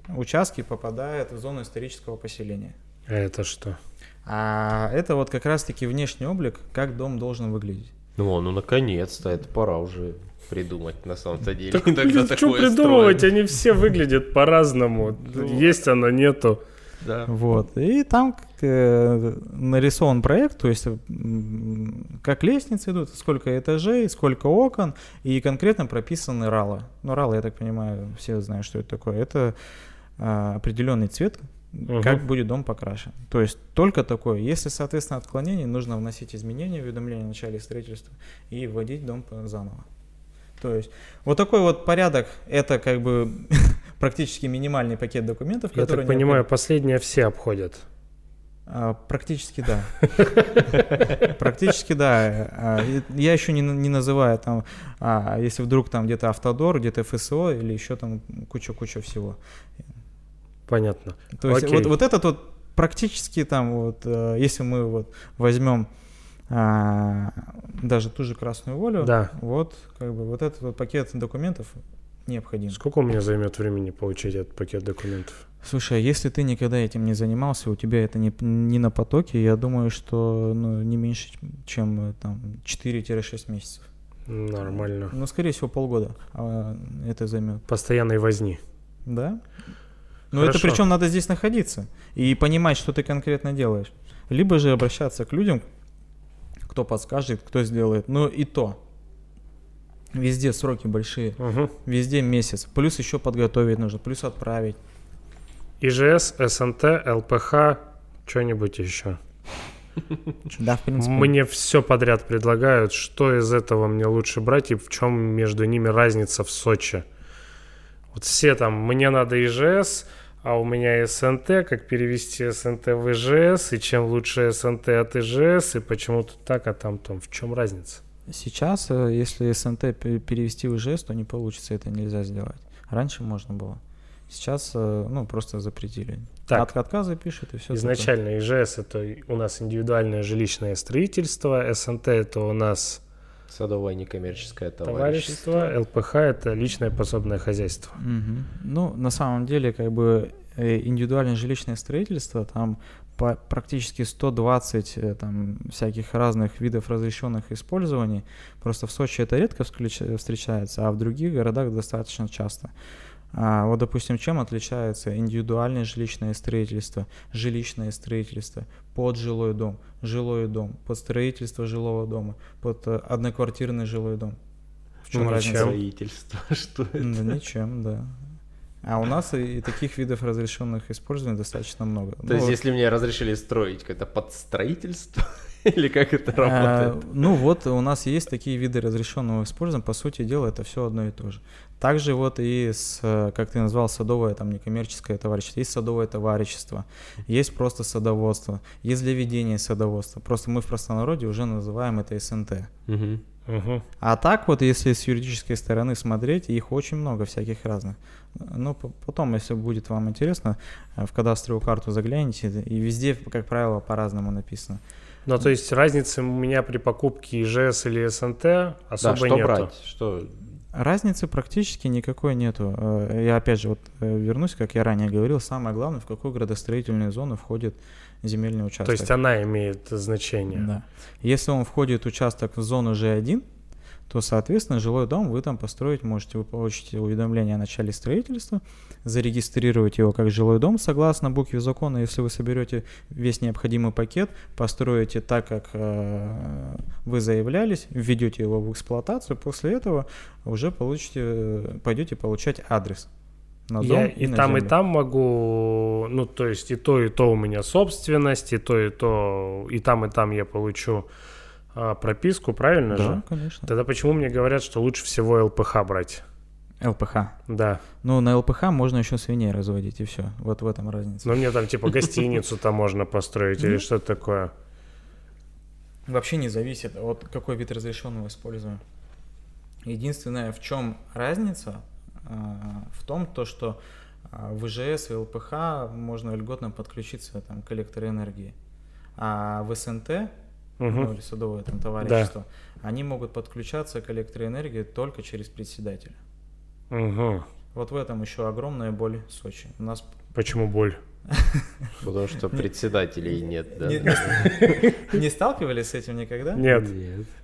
участки попадают в зону исторического поселения. А это что? А это вот как раз-таки внешний облик, как дом должен выглядеть. Ну, ну наконец-то, это пора уже придумать на самом-то деле. Так, блин, что придумывать, строим. они все выглядят по-разному. Есть оно, нету. Да. Вот. И там э, нарисован проект, то есть как лестницы идут, сколько этажей, сколько окон, и конкретно прописаны ралы. Ну, ралы, я так понимаю, все знают, что это такое. Это э, определенный цвет, угу. как будет дом покрашен. То есть только такое. Если, соответственно, отклонение, нужно вносить изменения, уведомления о начале строительства и вводить дом заново. То есть вот такой вот порядок, это как бы [LAUGHS] практически минимальный пакет документов, Я так понимаю, последние все обходят. А, практически да. [LAUGHS] Практически да. А, я еще не, не называю там, а, если вдруг там где-то автодор, где-то ФСО или еще там куча-куча всего. Понятно. То есть вот, вот этот вот практически там вот, э, если мы вот возьмем а, даже ту же красную волю, да. вот как бы вот этот вот пакет документов необходим. Сколько у меня займет времени получить этот пакет документов? Слушай, а если ты никогда этим не занимался, у тебя это не, не на потоке, я думаю, что ну, не меньше, чем там 4-6 месяцев. Нормально. Ну, скорее всего, полгода а, это займет. Постоянной возни. Да. Но Хорошо. это причем надо здесь находиться и понимать, что ты конкретно делаешь. Либо же обращаться к людям, кто подскажет, кто сделает. Ну и то. Везде сроки большие, угу. везде месяц. Плюс еще подготовить нужно, плюс отправить. ИЖС, СНТ, ЛПХ, что-нибудь еще. Да, в принципе. Мне все подряд предлагают, что из этого мне лучше брать и в чем между ними разница в Сочи. Вот все там, мне надо ИЖС, а у меня СНТ, как перевести СНТ в ИЖС, и чем лучше СНТ от ИЖС, и почему тут так, а там там, в чем разница? Сейчас, э, если СНТ перевести в ИЖС, то не получится, это нельзя сделать. Раньше можно было. Сейчас, э, ну, просто запретили. Так, От отказы пишет и все. Изначально такое. ИЖС это у нас индивидуальное жилищное строительство, СНТ это у нас Садовое некоммерческое товарищество. Товарищество, ЛПХ – это личное пособное хозяйство. Угу. Ну, на самом деле, как бы э, индивидуальное жилищное строительство, там по практически 120 э, там, всяких разных видов разрешенных использований. Просто в Сочи это редко встречается, а в других городах достаточно часто. А, вот, допустим, чем отличается индивидуальное жилищное строительство, жилищное строительство под жилой дом, жилой дом, под строительство жилого дома, под э, одноквартирный жилой дом? В чем ну, разница? Строительство, [LAUGHS] что это? Да ничем, да. А у нас и, таких видов разрешенных использований достаточно много. То ну, есть, вот. если мне разрешили строить, это под строительство? [LAUGHS] Или как это а, работает? А, ну вот у нас есть такие виды разрешенного использования. По сути дела, это все одно и то же. Также вот и с, как ты назвал, садовое, там, некоммерческое товарищество. Есть садовое товарищество, есть просто садоводство, есть для ведения садоводства. Просто мы в простонародье уже называем это СНТ. Угу. Угу. А так вот, если с юридической стороны смотреть, их очень много всяких разных. Ну, потом, если будет вам интересно, в кадастровую карту загляните, и везде, как правило, по-разному написано. Ну, то есть разницы у меня при покупке ИЖС или СНТ особо да, что нету. брать? Что Разницы практически никакой нету. Э, я опять же вот э, вернусь, как я ранее говорил, самое главное, в какую градостроительную зону входит земельный участок. То есть она имеет значение. Да. Если он входит участок в зону G1, то, соответственно, жилой дом вы там построить можете. Вы получите уведомление о начале строительства, зарегистрировать его как жилой дом согласно букве закона. Если вы соберете весь необходимый пакет, построите так, как э, вы заявлялись, введете его в эксплуатацию, после этого уже получите, пойдете получать адрес. На дом Я и, и на там, землю. и там могу, ну, то есть и то, и то у меня собственность, и то, и то, и там, и там я получу а, прописку, правильно да, же? Да, конечно. Тогда почему мне говорят, что лучше всего ЛПХ брать? ЛПХ. Да. Ну, на ЛПХ можно еще свиней разводить, и все. Вот в этом разница. Ну, мне там типа гостиницу там можно построить или что такое. Вообще не зависит от какой вид разрешенного используем. Единственное, в чем разница, а, в том, то, что а, в ИЖС и ЛПХ можно льготно подключиться там, к электроэнергии. А в СНТ угу. ну, или садовое там товарищество, да. они могут подключаться к электроэнергии только через председателя. Угу. Вот в этом еще огромная боль Сочи. У нас Почему боль? [LAUGHS] Потому что председателей нет, да? Не сталкивались с этим никогда? Нет.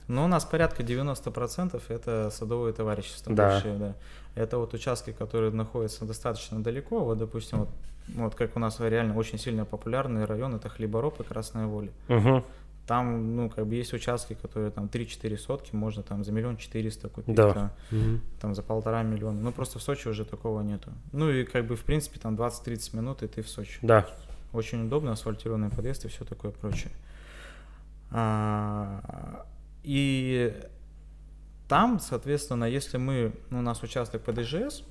Но у нас порядка 90% это садовые товарищества. Да. Большие, да. Это вот участки, которые находятся достаточно далеко. Вот, допустим, вот, вот как у нас реально очень сильно популярный район, это Хлебороб и Красная Воля. Угу. Там, ну, как бы есть участки, которые там 3-4 сотки можно там за миллион четыреста купить, да. а, угу. там за полтора миллиона. Ну, просто в Сочи уже такого нету. Ну, и как бы, в принципе, там 20-30 минут, и ты в Сочи. Да. Очень удобно, асфальтированный подъезд и все такое прочее. А, и там, соответственно, если мы, ну, у нас участок под ИЖС,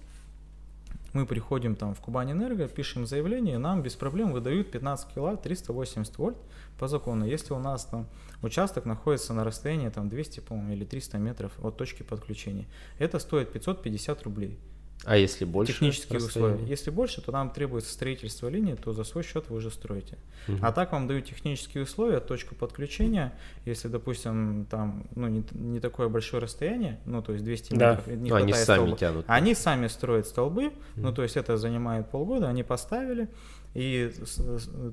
мы приходим там в Кубань Энерго, пишем заявление, нам без проблем выдают 15 киловатт, 380 вольт по закону. Если у нас там участок находится на расстоянии там 200, по-моему, или 300 метров от точки подключения, это стоит 550 рублей. А если больше? Технические условия. Если больше, то нам требуется строительство линии, то за свой счет вы уже строите. Угу. А так вам дают технические условия, точку подключения. Если, допустим, там ну, не, не такое большое расстояние, ну то есть 200 да. метров, не ну, они сами столба, тянут. Они сами строят столбы, угу. ну то есть это занимает полгода, они поставили, и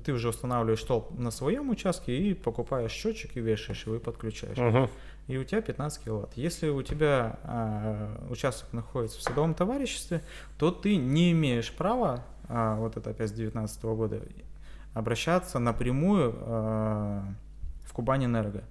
ты уже устанавливаешь столб на своем участке и покупаешь счетчик и вешаешь его и подключаешь. Угу и у тебя 15 киловатт. Если у тебя э, участок находится в садовом товариществе, то ты не имеешь права, э, вот это опять с 2019 года, обращаться напрямую э, в Кубань Энерго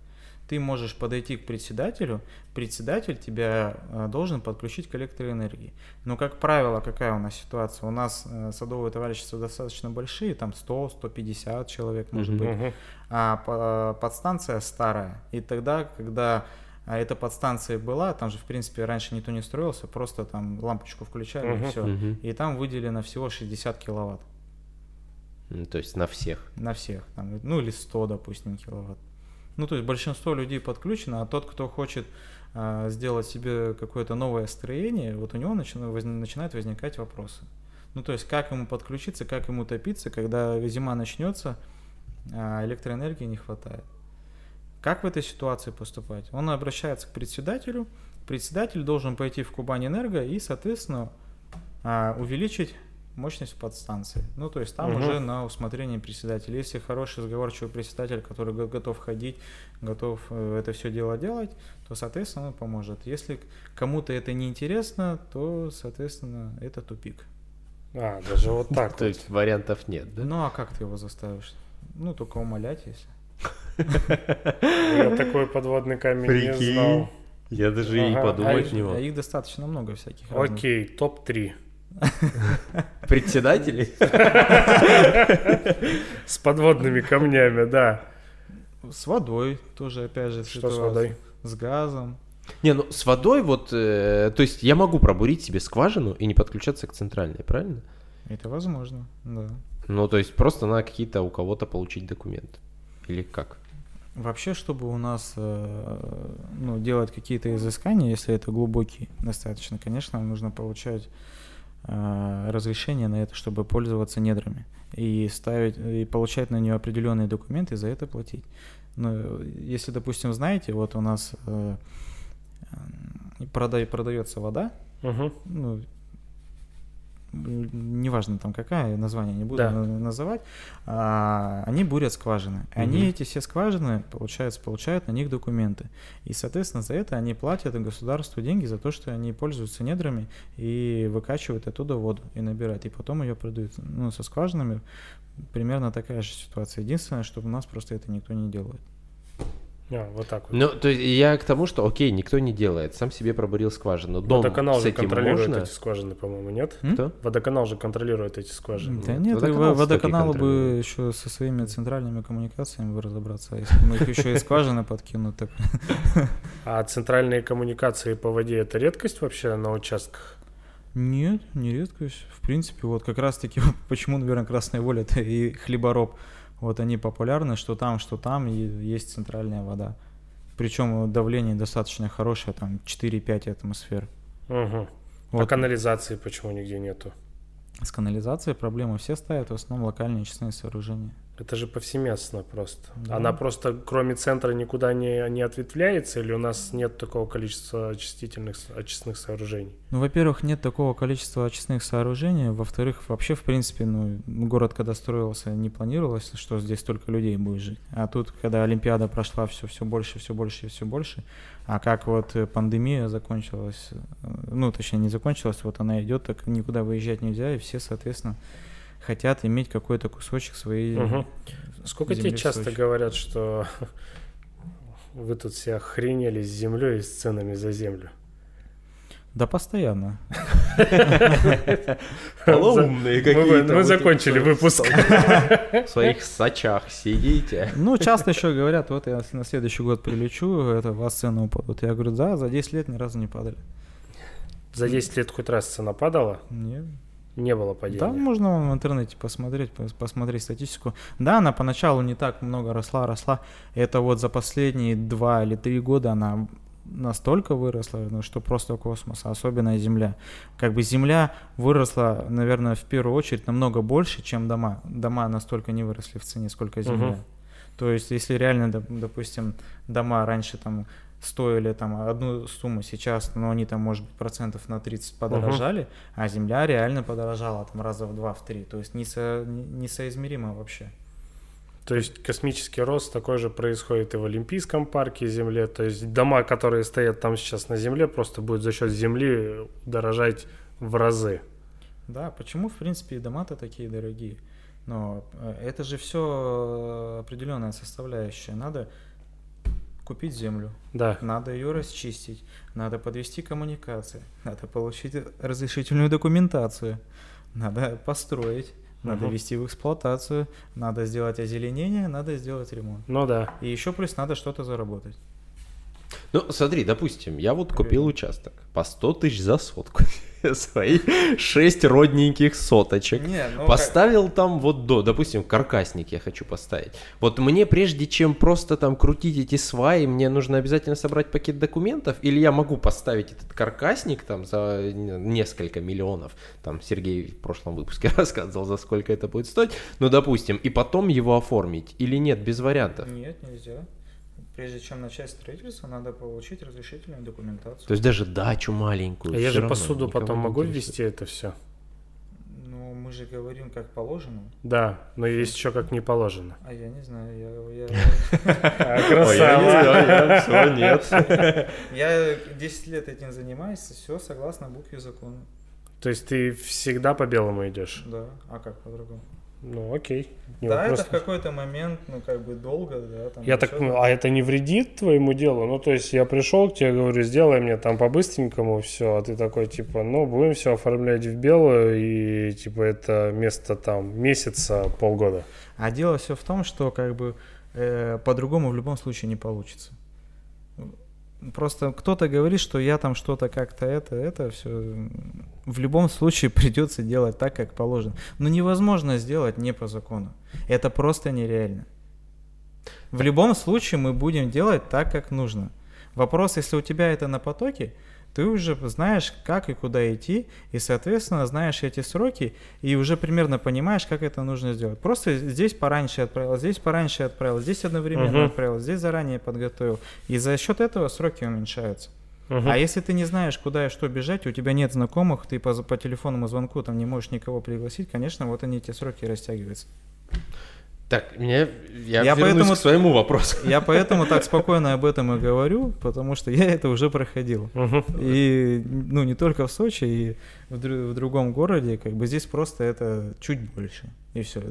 ты можешь подойти к председателю, председатель тебя э, должен подключить к электроэнергии. Но, как правило, какая у нас ситуация? У нас э, садовые товарищества достаточно большие, там 100-150 человек может быть, а подстанция старая. И тогда, когда а эта подстанция была, там же, в принципе, раньше никто не строился, просто там лампочку включали uh-huh, и все. Uh-huh. И там выделено всего 60 киловатт. То есть на всех? На всех. Там, ну или 100, допустим, киловатт. Ну, то есть большинство людей подключено, а тот, кто хочет а, сделать себе какое-то новое строение, вот у него начинают, воз, начинают возникать вопросы. Ну, то есть как ему подключиться, как ему топиться, когда зима начнется, а электроэнергии не хватает. Как в этой ситуации поступать? Он обращается к председателю, председатель должен пойти в Кубань Энерго и, соответственно, а, увеличить мощность подстанции. Ну, то есть там угу. уже на усмотрение председателя. Если хороший разговорчивый председатель, который готов ходить, готов э, это все дело делать, то, соответственно, он поможет. Если кому-то это не интересно, то, соответственно, это тупик. А, даже вот так. То есть вариантов нет, да? Ну, а как ты его заставишь? Ну, только умолять, если. Я такой подводный камень не знал. Я даже и подумать не мог. А их достаточно много всяких. Окей, топ-3. [LAUGHS] Председателей? С подводными камнями, да. С водой тоже, опять же, Что с водой? С газом. Не, ну с водой вот, э, то есть я могу пробурить себе скважину и не подключаться к центральной, правильно? Это возможно, да. Ну, то есть просто надо какие-то у кого-то получить документы. Или как? Вообще, чтобы у нас э, ну, делать какие-то изыскания, если это глубокие достаточно, конечно, нужно получать разрешение на это, чтобы пользоваться недрами и ставить и получать на нее определенные документы и за это платить. Но если, допустим, знаете, вот у нас э, продай, продается вода, угу. ну, неважно там какая, название не буду да. называть, а, они бурят скважины. Угу. Они эти все скважины, получается, получают на них документы. И, соответственно, за это они платят государству деньги за то, что они пользуются недрами и выкачивают оттуда воду и набирают. И потом ее продают. Ну, со скважинами примерно такая же ситуация. Единственное, что у нас просто это никто не делает. А, вот так вот. Ну, то есть я к тому, что, окей, никто не делает, сам себе пробурил скважину. Дом Водоканал с же этим контролирует можно? эти скважины, по-моему, нет? Кто? Водоканал же контролирует эти скважины. Да нет, Водоканал водоканал, бы еще со своими центральными коммуникациями бы разобраться. А если мы их еще и скважины подкинут, так... А центральные коммуникации по воде это редкость вообще на участках? Нет, не редкость. В принципе, вот как раз-таки, [LAUGHS] почему, наверное, Красная Воля это и хлебороб. Вот они популярны, что там, что там, и есть центральная вода. Причем давление достаточно хорошее, там 4-5 атмосфер. Угу. Вот. А канализации почему нигде нету? С канализацией проблемы все ставят, в основном локальные очистные сооружения. Это же повсеместно просто. Да. Она просто кроме центра никуда не, не ответвляется, или у нас нет такого количества очистительных очистных сооружений? Ну, во-первых, нет такого количества очистных сооружений. Во-вторых, вообще, в принципе, ну, город, когда строился, не планировалось, что здесь столько людей будет жить. А тут, когда Олимпиада прошла, все, все больше, все больше и все больше. А как вот пандемия закончилась, ну, точнее, не закончилась, вот она идет, так никуда выезжать нельзя, и все, соответственно, хотят иметь какой-то кусочек своей. Угу. Сколько тебе часто Сочи? говорят, что вы тут все охренели с землей и с ценами за землю? Да постоянно. [LAUGHS] Полоумные какие-то. Мы закончили выпуск. [LAUGHS] В своих сачах сидите. Ну, часто еще говорят, вот я на следующий год прилечу, это у вас цены упадут. Я говорю, да, за 10 лет ни разу не падали. За 10 лет хоть раз цена падала? Нет. Не было падения. Да, можно в интернете посмотреть, посмотреть статистику. Да, она поначалу не так много росла, росла. Это вот за последние два или три года она настолько выросла, ну, что просто космос, особенно Земля. Как бы Земля выросла, наверное, в первую очередь намного больше, чем дома. Дома настолько не выросли в цене, сколько Земля. Угу. То есть, если реально, допустим, дома раньше там стоили там одну сумму сейчас, но они там, может быть, процентов на 30 подорожали, угу. а земля реально подорожала там раза в два, в три. То есть несо, несоизмеримо вообще. То есть космический рост такой же происходит и в Олимпийском парке Земле. То есть дома, которые стоят там сейчас на Земле, просто будут за счет Земли дорожать в разы. Да, почему, в принципе, и дома-то такие дорогие? Но э, это же все определенная составляющая. Надо купить землю. Да. Надо ее расчистить, надо подвести коммуникации, надо получить разрешительную документацию, надо построить, надо угу. ввести в эксплуатацию, надо сделать озеленение, надо сделать ремонт. Ну да. И еще плюс надо что-то заработать. Ну, смотри, допустим, я вот купил участок по 100 тысяч за сотку. [LAUGHS] [LAUGHS] свои шесть родненьких соточек. Не, ну Поставил как... там вот до, допустим, каркасник я хочу поставить. Вот мне прежде чем просто там крутить эти сваи, мне нужно обязательно собрать пакет документов, или я могу поставить этот каркасник там за несколько миллионов. Там Сергей в прошлом выпуске [LAUGHS] рассказывал, за сколько это будет стоить. Ну, допустим, и потом его оформить. Или нет, без вариантов? Нет, нельзя прежде чем начать строительство, надо получить разрешительную документацию. То есть даже дачу маленькую. А я же посуду потом могу ввести это все? Ну, мы же говорим, как положено. Да, но есть еще как не положено. А я не знаю, я... А, красава! Все, нет. Я 10 лет этим занимаюсь, все согласно букве закона. То есть ты всегда по белому идешь? Да, а как по-другому? Ну, окей. Не да, вопрос. это в какой-то момент, ну, как бы долго, да. Там я так, а это не вредит твоему делу? Ну, то есть я пришел к тебе, говорю, сделай мне там по-быстренькому все, а ты такой, типа, ну, будем все оформлять в белую, и, типа, это место там месяца, полгода. А дело все в том, что, как бы, э, по-другому в любом случае не получится. Просто кто-то говорит, что я там что-то как-то это, это все. В любом случае [LAUGHS] придется делать так, как положено. Но невозможно сделать не по закону. Это просто нереально. В любом случае мы будем делать так, как нужно. Вопрос, если у тебя это на потоке, ты уже знаешь, как и куда идти, и, соответственно, знаешь эти сроки, и уже примерно понимаешь, как это нужно сделать. Просто здесь пораньше отправил, здесь пораньше отправил, здесь одновременно uh-huh. отправил, здесь заранее подготовил. И за счет этого сроки уменьшаются. Угу. А если ты не знаешь, куда и что бежать, у тебя нет знакомых, ты по, по телефонному звонку там не можешь никого пригласить, конечно, вот они эти сроки растягиваются. Так, мне я, я поэтому, к своему вопросу. [LAUGHS] Я поэтому так спокойно об этом и говорю, потому что я это уже проходил. Угу. И ну не только в Сочи, и в, в другом городе, как бы здесь просто это чуть больше и все.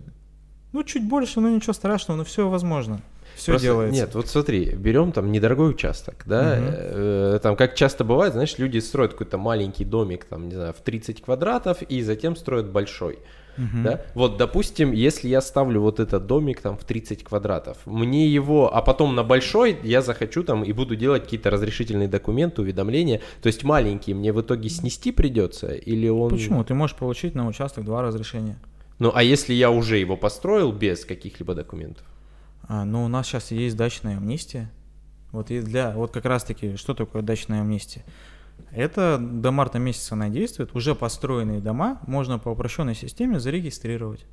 Ну чуть больше, ну ничего страшного, но все возможно. Все Просто, делается. Нет, вот смотри, берем там недорогой участок, да, угу. э, там как часто бывает, знаешь, люди строят какой-то маленький домик, там, не знаю, в 30 квадратов, и затем строят большой. Uh-huh. Да? Вот, допустим, если я ставлю вот этот домик там в 30 квадратов, мне его, а потом на большой я захочу там и буду делать какие-то разрешительные документы, уведомления, то есть маленький мне в итоге снести придется или он... Почему? Ты можешь получить на участок два разрешения. Ну, а если я уже его построил без каких-либо документов? А, ну, у нас сейчас есть дачная амнистия. Вот и для, вот как раз-таки, что такое дачная амнистия? Это до марта месяца она действует. Уже построенные дома можно по упрощенной системе зарегистрировать.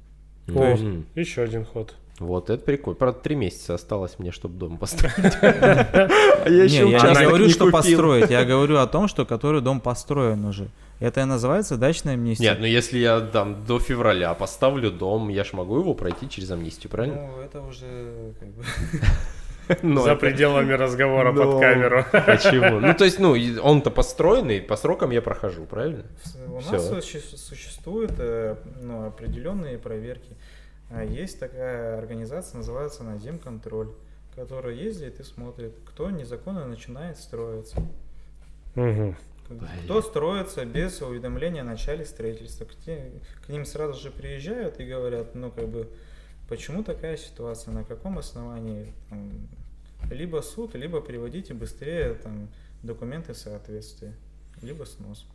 О, есть... еще один ход. Вот, это прикольно. Правда, три месяца осталось мне, чтобы дом [LAUGHS] построить. Я не говорю, что построить. Я говорю о том, что который дом построен уже. Это и называется дачная амнистия. Нет, ну если я там до февраля поставлю дом, я ж могу его пройти через амнистию, правильно? Ну, это уже как бы... [LAUGHS] Но За это... пределами разговора Но... под камеру. Почему? Ну, то есть, ну, он-то построенный, по срокам я прохожу, правильно? У Все. нас существуют э, ну, определенные проверки. А есть такая организация, называется Назем контроль, которая ездит и смотрит, кто незаконно начинает строиться. Угу. Кто строится без уведомления о начале строительства. К, те, к ним сразу же приезжают и говорят, ну, как бы, Почему такая ситуация? На каком основании? Там, либо суд, либо приводите быстрее там, документы соответствия, либо снос.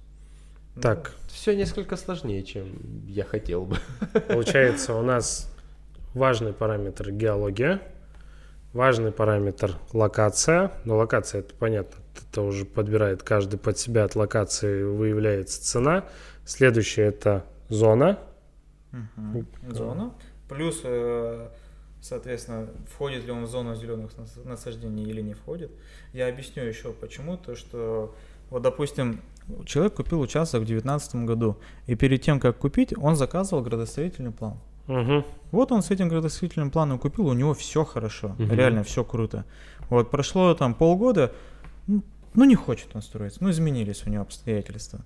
Ну, так. Ну, все несколько сложнее, чем я хотел бы. Получается, у нас важный параметр геология, важный параметр локация. Но локация, это понятно, это уже подбирает каждый под себя. От локации выявляется цена. Следующее это зона. Угу. Зона. Плюс, э, соответственно, входит ли он в зону зеленых насаждений или не входит. Я объясню еще почему. То, что, вот, допустим, человек купил участок в 2019 году, и перед тем, как купить, он заказывал градостроительный план. Угу. Вот он с этим градостроительным планом купил, у него все хорошо, угу. реально все круто. Вот прошло там полгода, ну, ну не хочет он строиться, ну изменились у него обстоятельства.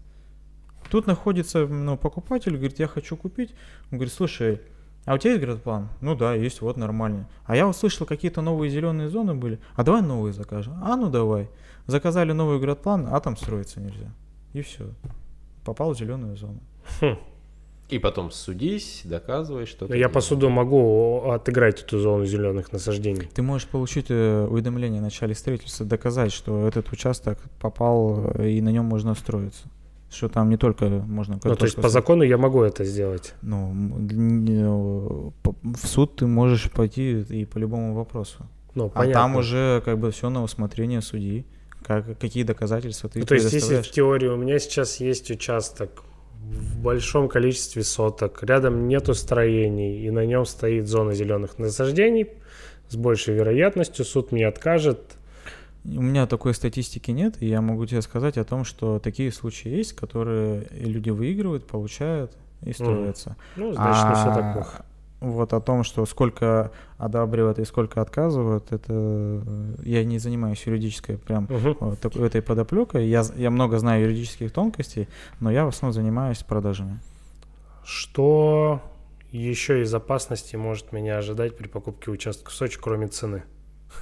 Тут находится ну, покупатель, говорит, я хочу купить. Он говорит, слушай, а у тебя есть градплан? Ну да, есть, вот нормально. А я услышал, какие-то новые зеленые зоны были. А давай новые закажем. А ну давай. Заказали новый градплан, а там строиться нельзя. И все. Попал в зеленую зону. Хм. И потом судись, доказывай, что. Я по суду могу отыграть эту зону зеленых насаждений. Ты можешь получить э, уведомление о начале строительства, доказать, что этот участок попал э, и на нем можно строиться что там не только можно... Ну, то есть по закону я могу это сделать? Ну, в суд ты можешь пойти и по любому вопросу. Ну, понятно. А там уже как бы все на усмотрение судьи, как, какие доказательства ты ну, То есть если в теории у меня сейчас есть участок в большом количестве соток, рядом нету строений, и на нем стоит зона зеленых насаждений, с большей вероятностью суд мне откажет, у меня такой статистики нет, и я могу тебе сказать о том, что такие случаи есть, которые люди выигрывают, получают и строятся. Mm. Ну, значит, а, не все так плохо. Вот о том, что сколько одабривают и сколько отказывают, это я не занимаюсь юридической прям uh-huh. вот, такой, этой подоплекой. Я, я много знаю юридических тонкостей, но я в основном занимаюсь продажами. Что еще из опасности может меня ожидать при покупке участка в Сочи, кроме цены?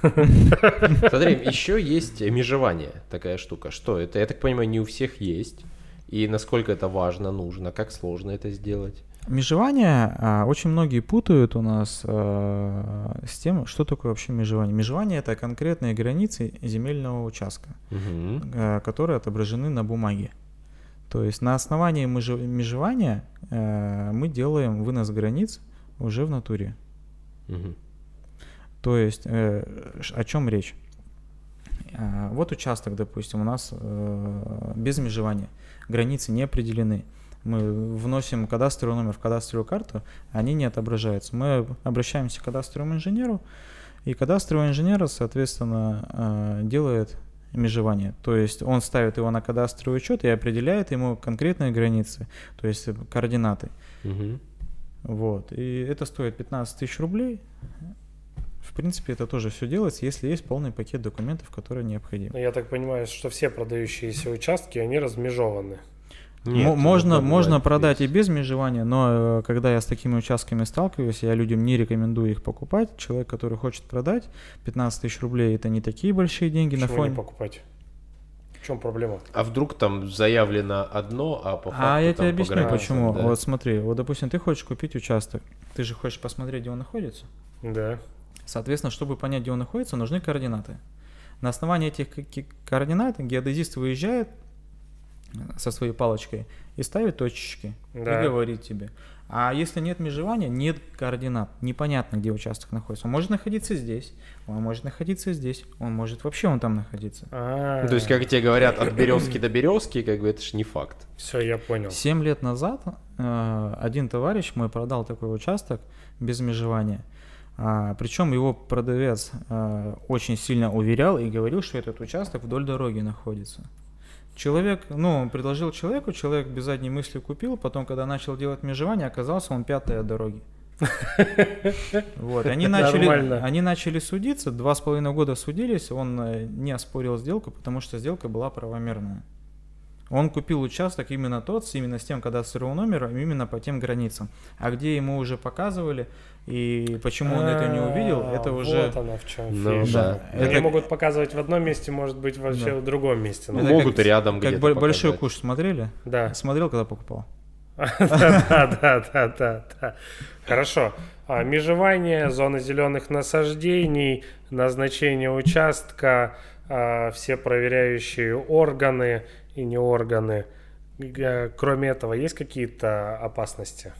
[LAUGHS] Смотри, еще есть межевание, такая штука. Что это? Я так понимаю, не у всех есть. И насколько это важно, нужно, как сложно это сделать? Межевание а, очень многие путают у нас а, с тем, что такое вообще межевание. Межевание это конкретные границы земельного участка, угу. а, которые отображены на бумаге. То есть на основании межевания мы делаем вынос границ уже в натуре. Угу. То есть э, о чем речь? Э, вот участок, допустим, у нас э, без межевания, границы не определены. Мы вносим кадастровый номер в кадастровую карту, они не отображаются. Мы обращаемся к кадастровому инженеру, и кадастровый инженер, соответственно, делает межевание. То есть он ставит его на кадастровый учет и определяет ему конкретные границы, то есть координаты. Угу. Вот. И это стоит 15 тысяч рублей. В принципе, это тоже все делается, если есть полный пакет документов, которые необходимы. Ну, я так понимаю, что все продающиеся участки, они размежованы. Нет, можно можно продать и без межевания, но э, когда я с такими участками сталкиваюсь, я людям не рекомендую их покупать. Человек, который хочет продать, 15 тысяч рублей это не такие большие деньги Почему на фоне. не покупать? В чем проблема? А вдруг там заявлено одно, а по факту А я тебе объясню, почему. Да? Вот смотри, вот допустим, ты хочешь купить участок, ты же хочешь посмотреть, где он находится. Да. Соответственно, чтобы понять, где он находится, нужны координаты. На основании этих координат геодезист выезжает со своей палочкой и ставит точечки да. и говорит тебе. А если нет межевания, нет координат, непонятно, где участок находится. Он может находиться здесь, он может находиться здесь, он может вообще он там находиться. А-а-а. То есть, как тебе говорят, от березки до березки, как бы это же не факт. Все, я понял. Семь лет назад э, один товарищ мой продал такой участок без межевания. А, причем его продавец а, очень сильно уверял и говорил, что этот участок вдоль дороги находится. Человек, ну, предложил человеку, человек без задней мысли купил, потом, когда начал делать межевание, оказался он пятый от дороги. [LAUGHS] Вот, они начали, они начали судиться, два с половиной года судились, он э, не оспорил сделку, потому что сделка была правомерная. Он купил участок именно тот, именно с тем кадастровым номером, именно по тем границам. А где ему уже показывали, и почему он это не увидел, это а, уже... Вот она в чем ну, фишка. Да. Это... Они могут показывать в одном месте, может быть, вообще да. в другом месте. Ну, могут и рядом Как б- большой куш смотрели? Да. Смотрел, когда покупал? [LAUGHS] Да, да, да, да, да. Хорошо. А, межевание, зона зеленых насаждений, назначение участка, а, все проверяющие органы и не органы. Кроме этого, есть какие-то опасности?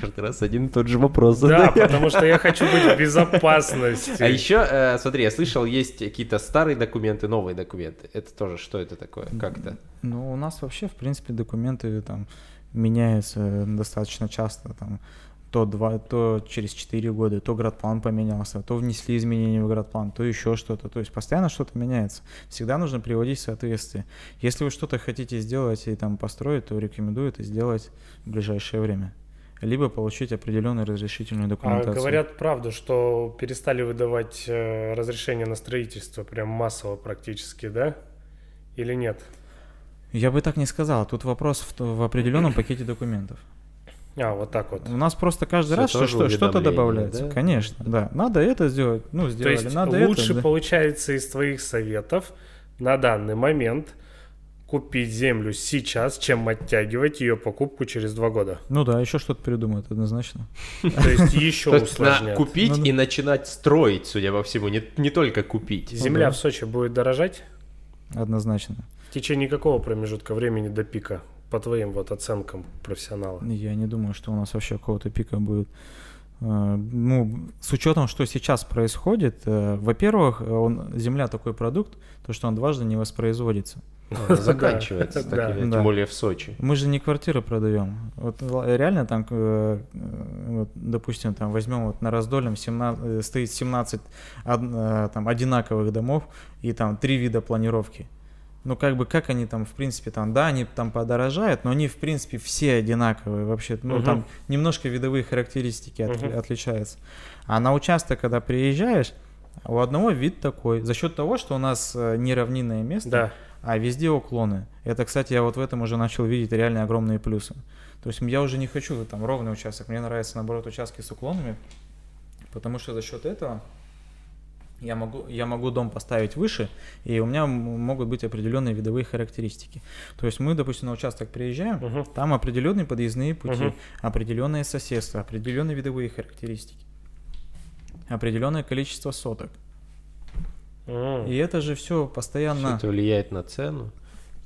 Каждый раз один и тот же вопрос задаешь. Да, потому что я хочу быть в безопасности. А еще, э, смотри, я слышал, есть какие-то старые документы, новые документы. Это тоже, что это такое? Как это? Ну, у нас вообще, в принципе, документы там меняются достаточно часто. Там, то, два, то через 4 года, то градплан поменялся, то внесли изменения в градплан, то еще что-то. То есть постоянно что-то меняется. Всегда нужно приводить в соответствие. Если вы что-то хотите сделать и там построить, то рекомендую это сделать в ближайшее время либо получить определенную разрешительную документацию. А говорят правду, что перестали выдавать э, разрешение на строительство прям массово практически, да? Или нет? Я бы так не сказал. Тут вопрос в, в определенном пакете документов. А, вот так вот. У нас просто каждый Все раз что, что-то добавляется. Да? Конечно, да. Надо это сделать, ну, сделали, То есть надо лучше это, получается из твоих советов на данный момент – купить землю сейчас, чем оттягивать ее покупку через два года. Ну да, еще что-то придумают однозначно. То есть еще [LAUGHS] усложнять. Купить ну и начинать строить, судя по всему, не, не только купить. Земля в Сочи будет дорожать? Однозначно. В течение какого промежутка времени до пика, по твоим вот оценкам профессионала? Я не думаю, что у нас вообще какого-то пика будет. Э, ну, с учетом, что сейчас происходит, э, во-первых, он, земля такой продукт, то, что он дважды не воспроизводится. [LAUGHS] Заканчивается, тем более в Сочи. Мы же не квартиры продаем. Вот реально там, э, вот, допустим, там возьмем вот на раздольном 17, стоит 17 там, одинаковых домов и там три вида планировки ну как бы как они там в принципе там да они там подорожают но они в принципе все одинаковые вообще ну угу. там немножко видовые характеристики от, угу. отличаются а на участок когда приезжаешь у одного вид такой за счет того что у нас э, неравнинное место да. а везде уклоны это кстати я вот в этом уже начал видеть реально огромные плюсы то есть я уже не хочу там ровный участок мне нравится наоборот участки с уклонами потому что за счет этого я могу, я могу дом поставить выше, и у меня могут быть определенные видовые характеристики. То есть мы, допустим, на участок приезжаем, uh-huh. там определенные подъездные пути, uh-huh. определенное соседство, определенные видовые характеристики, определенное количество соток. Uh-huh. И это же все постоянно... Все это влияет на цену.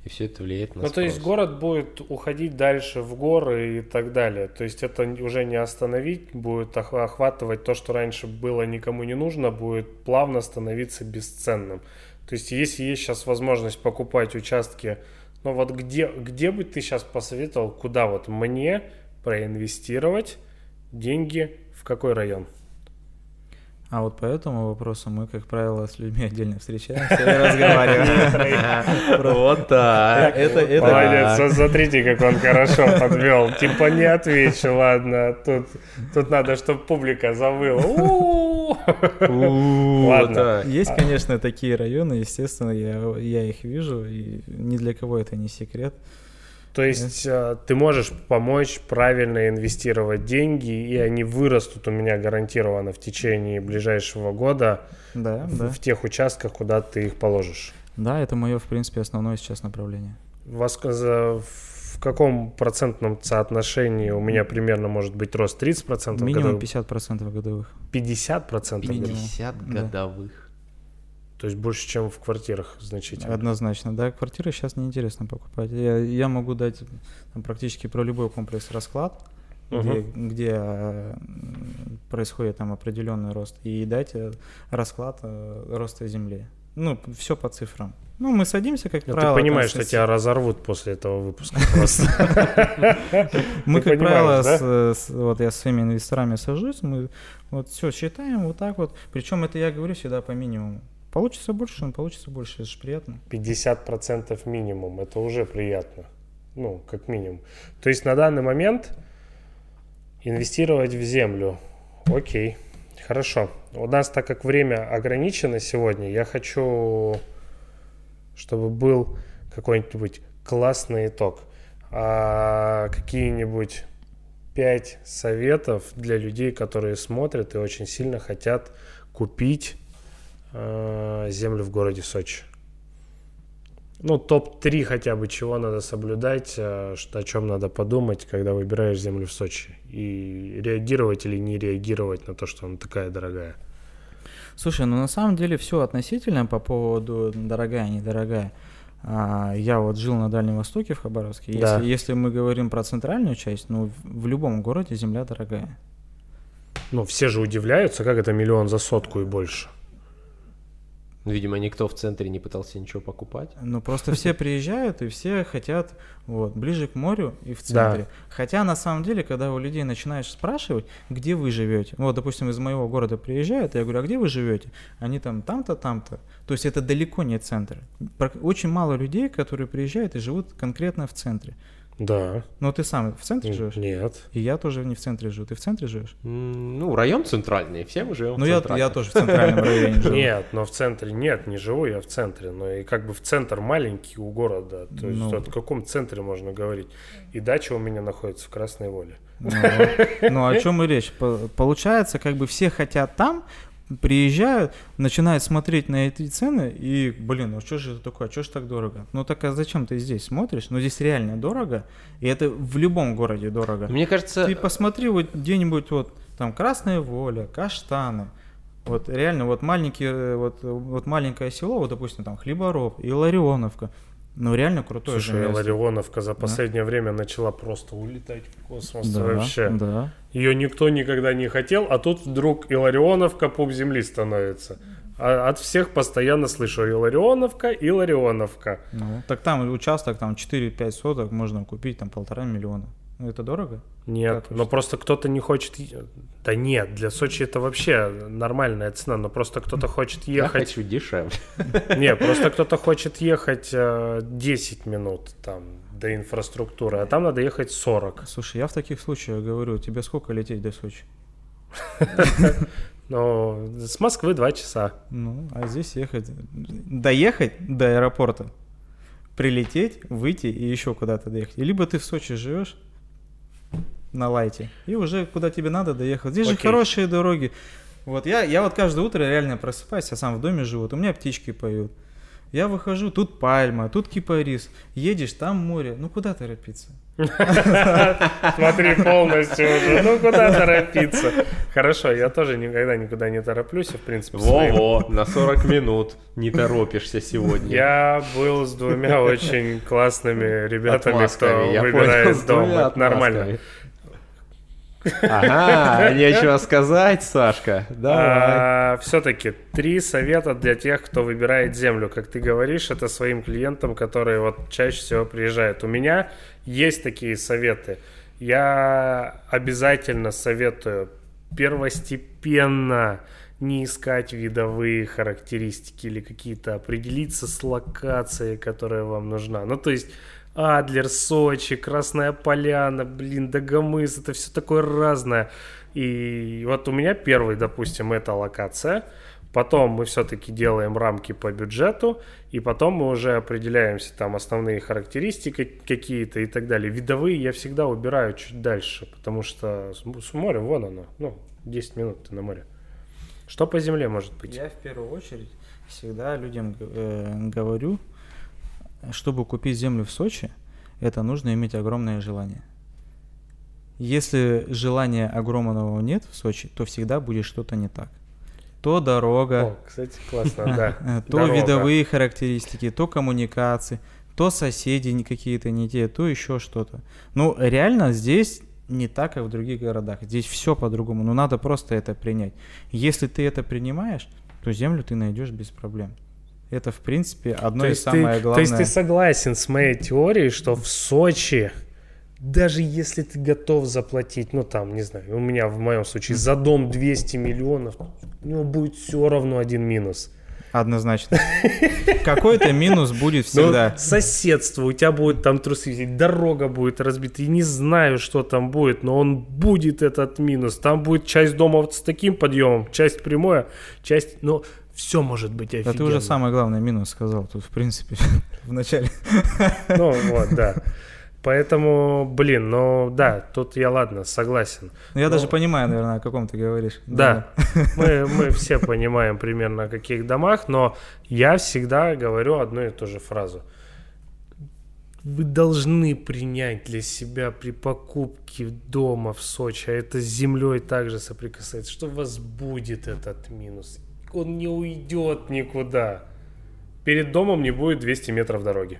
И все это влияет на Ну, спрос. то есть город будет уходить дальше в горы и так далее. То есть это уже не остановить, будет охватывать то, что раньше было никому не нужно, будет плавно становиться бесценным. То есть если есть сейчас возможность покупать участки, ну вот где, где бы ты сейчас посоветовал, куда вот мне проинвестировать деньги, в какой район? А вот по этому вопросу мы, как правило, с людьми отдельно встречаемся и разговариваем. [LAUGHS] Вот так. Молодец, смотрите, как он хорошо подвел. Типа не отвечу, ладно. Тут надо, чтобы публика завыла. Ладно. Есть, конечно, такие районы, естественно, я их вижу, и ни для кого это не секрет. То есть э, ты можешь помочь правильно инвестировать деньги, и они вырастут у меня гарантированно в течение ближайшего года да, в, да. в тех участках, куда ты их положишь. Да, это мое, в принципе, основное сейчас направление. Вас, в каком процентном соотношении у меня примерно может быть рост 30% Минимум годовых? 50% годовых. 50%? 50 годовых. То есть больше, чем в квартирах значительно. Однозначно, да. Квартиры сейчас неинтересно покупать. Я, я могу дать там, практически про любой комплекс расклад, угу. где, где э, происходит там определенный рост, и дать э, расклад э, роста земли. Ну, все по цифрам. Ну, мы садимся, как Но правило... Ты понимаешь, что тебя разорвут после этого выпуска просто. [LAUGHS] Мы, как правило, вот я с своими инвесторами сажусь, мы вот все считаем вот так вот. Причем это я говорю всегда по минимуму. Получится больше, он получится больше, это же приятно. 50% минимум, это уже приятно. Ну, как минимум. То есть на данный момент инвестировать в землю. Окей, хорошо. У нас, так как время ограничено сегодня, я хочу, чтобы был какой-нибудь классный итог. А какие-нибудь пять советов для людей, которые смотрят и очень сильно хотят купить землю в городе Сочи. Ну, топ-3 хотя бы, чего надо соблюдать, э, что, о чем надо подумать, когда выбираешь землю в Сочи. И реагировать или не реагировать на то, что она такая дорогая. Слушай, ну на самом деле все относительно по поводу дорогая, недорогая. А, я вот жил на Дальнем Востоке, в Хабаровске. Да. Если, если мы говорим про центральную часть, ну в любом городе земля дорогая. Ну, все же удивляются, как это миллион за сотку и больше. Ну, видимо, никто в центре не пытался ничего покупать. Ну, просто все [LAUGHS] приезжают, и все хотят вот, ближе к морю и в центре. Да. Хотя, на самом деле, когда у людей начинаешь спрашивать, где вы живете, вот, допустим, из моего города приезжают, я говорю, а где вы живете? Они там там-то, там-то. То есть это далеко не центр. Очень мало людей, которые приезжают и живут конкретно в центре. Да. Но ты сам в центре живешь? Нет. И я тоже не в центре живу. Ты в центре живешь? Ну, район центральный, все мы живем ну, я, я тоже в центральном районе живу. Нет, но в центре нет, не живу я в центре. Но и как бы в центр маленький у города. То есть ну, о каком центре можно говорить? И дача у меня находится в Красной Воле. Ну, ну о чем и речь? Получается, как бы все хотят там, приезжают, начинают смотреть на эти цены и, блин, ну что же это такое, что же так дорого? Ну так а зачем ты здесь смотришь? Ну здесь реально дорого, и это в любом городе дорого. Мне кажется... Ты посмотри вот где-нибудь вот там Красная Воля, Каштаны, вот реально вот маленькие, вот, вот маленькое село, вот допустим там Хлебороб и Ларионовка, ну, реально крутой Слушай, Ларионовка за последнее да. время начала просто улетать в космос да, вообще. Да. Ее никто никогда не хотел, а тут вдруг и Ларионовка пуп земли становится. А от всех постоянно слышу и Ларионовка, и Ларионовка. Ну, так там участок, там 4-5 соток можно купить, там полтора миллиона. Ну, это дорого? Нет, как но просто кто-то не хочет... Да нет, для Сочи это вообще нормальная цена, но просто кто-то хочет ехать... Я хочу дешевле. [LAUGHS] Нет, просто кто-то хочет ехать 10 э, минут там до инфраструктуры, а там надо ехать 40. Слушай, я в таких случаях говорю, тебе сколько лететь до Сочи? [LAUGHS] Ну, с Москвы 2 часа. Ну, а здесь ехать... Доехать до аэропорта, прилететь, выйти и еще куда-то доехать. И либо ты в Сочи живешь, на лайте. И уже куда тебе надо доехать. Здесь Окей. же хорошие дороги. Вот я, я вот каждое утро реально просыпаюсь, я сам в доме живу, у меня птички поют. Я выхожу, тут пальма, тут кипарис. Едешь, там море. Ну куда торопиться? [LAUGHS] Смотри полностью уже. Ну куда торопиться? Хорошо, я тоже никогда никуда не тороплюсь, в принципе. Во-во, на 40 минут не торопишься сегодня. Я был с двумя очень классными ребятами, кто выбирает дом. Нормально. Ага, нечего сказать, Сашка. Давай. А, все-таки три совета для тех, кто выбирает землю. Как ты говоришь, это своим клиентам, которые вот чаще всего приезжают. У меня есть такие советы. Я обязательно советую первостепенно не искать видовые характеристики или какие-то определиться с локацией, которая вам нужна. Ну, то есть Адлер, Сочи, Красная Поляна, блин, Дагомыс, это все такое разное. И вот у меня первый, допустим, это локация. Потом мы все-таки делаем рамки по бюджету, и потом мы уже определяемся, там основные характеристики какие-то и так далее. Видовые я всегда убираю чуть дальше, потому что с моря, вон оно, ну, 10 минут ты на море. Что по земле может быть? Я в первую очередь всегда людям э, говорю, чтобы купить землю в Сочи, это нужно иметь огромное желание. Если желания огромного нет в Сочи, то всегда будет что-то не так. То дорога. О, кстати, классно, да. [LAUGHS] То видовые характеристики, то коммуникации, то соседи какие-то не те, то еще что-то. Ну, реально здесь не так, как в других городах. Здесь все по-другому, но надо просто это принять. Если ты это принимаешь, то землю ты найдешь без проблем. Это, в принципе, одно из самое главное. То есть ты согласен с моей теорией, что в Сочи даже если ты готов заплатить, ну там, не знаю, у меня в моем случае за дом 200 миллионов, у него будет все равно один минус. Однозначно. Какой-то минус будет ну, всегда. Ну, соседство, у тебя будет там трусы, дорога будет разбита. Я не знаю, что там будет, но он будет этот минус. Там будет часть дома вот с таким подъемом, часть прямое, часть... Ну, все может быть офигенно. Да ты уже самый главный минус сказал тут, в принципе, [LAUGHS] в начале. Ну вот, да. Поэтому, блин, ну да, тут я ладно, согласен. Ну, я Но... даже понимаю, наверное, о каком ты говоришь. Да, да. Мы, мы все понимаем примерно о каких домах, но я всегда говорю одну и ту же фразу. Вы должны принять для себя при покупке дома в Сочи, а это с землей также соприкасается, что у вас будет этот минус. Он не уйдет никуда. Перед домом не будет 200 метров дороги.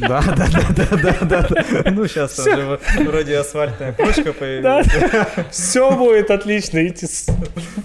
Да, да, да, да, да, да. Ну, сейчас уже вроде асфальтная крошка появилась. Все будет отлично. Идти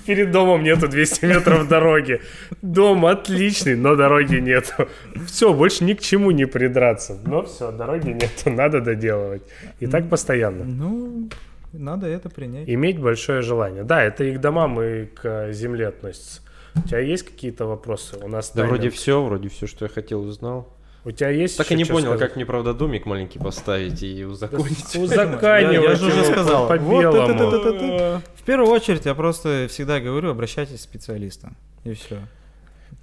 перед домом нету 200 метров дороги. Дом отличный, но дороги нету. Все, больше ни к чему не придраться. Но все, дороги нету, надо доделывать. И так постоянно. Ну, надо это принять. Иметь большое желание. Да, это и к домам, и к земле относится. У тебя есть какие-то вопросы? У нас да вроде все, вроде все, что я хотел, узнал. У тебя есть Так и не понял, сказать? как мне, правда, домик маленький поставить и узаконить. Узаконивать Я же уже сказал. По белому. В первую очередь я просто всегда говорю, обращайтесь к специалистам. И все.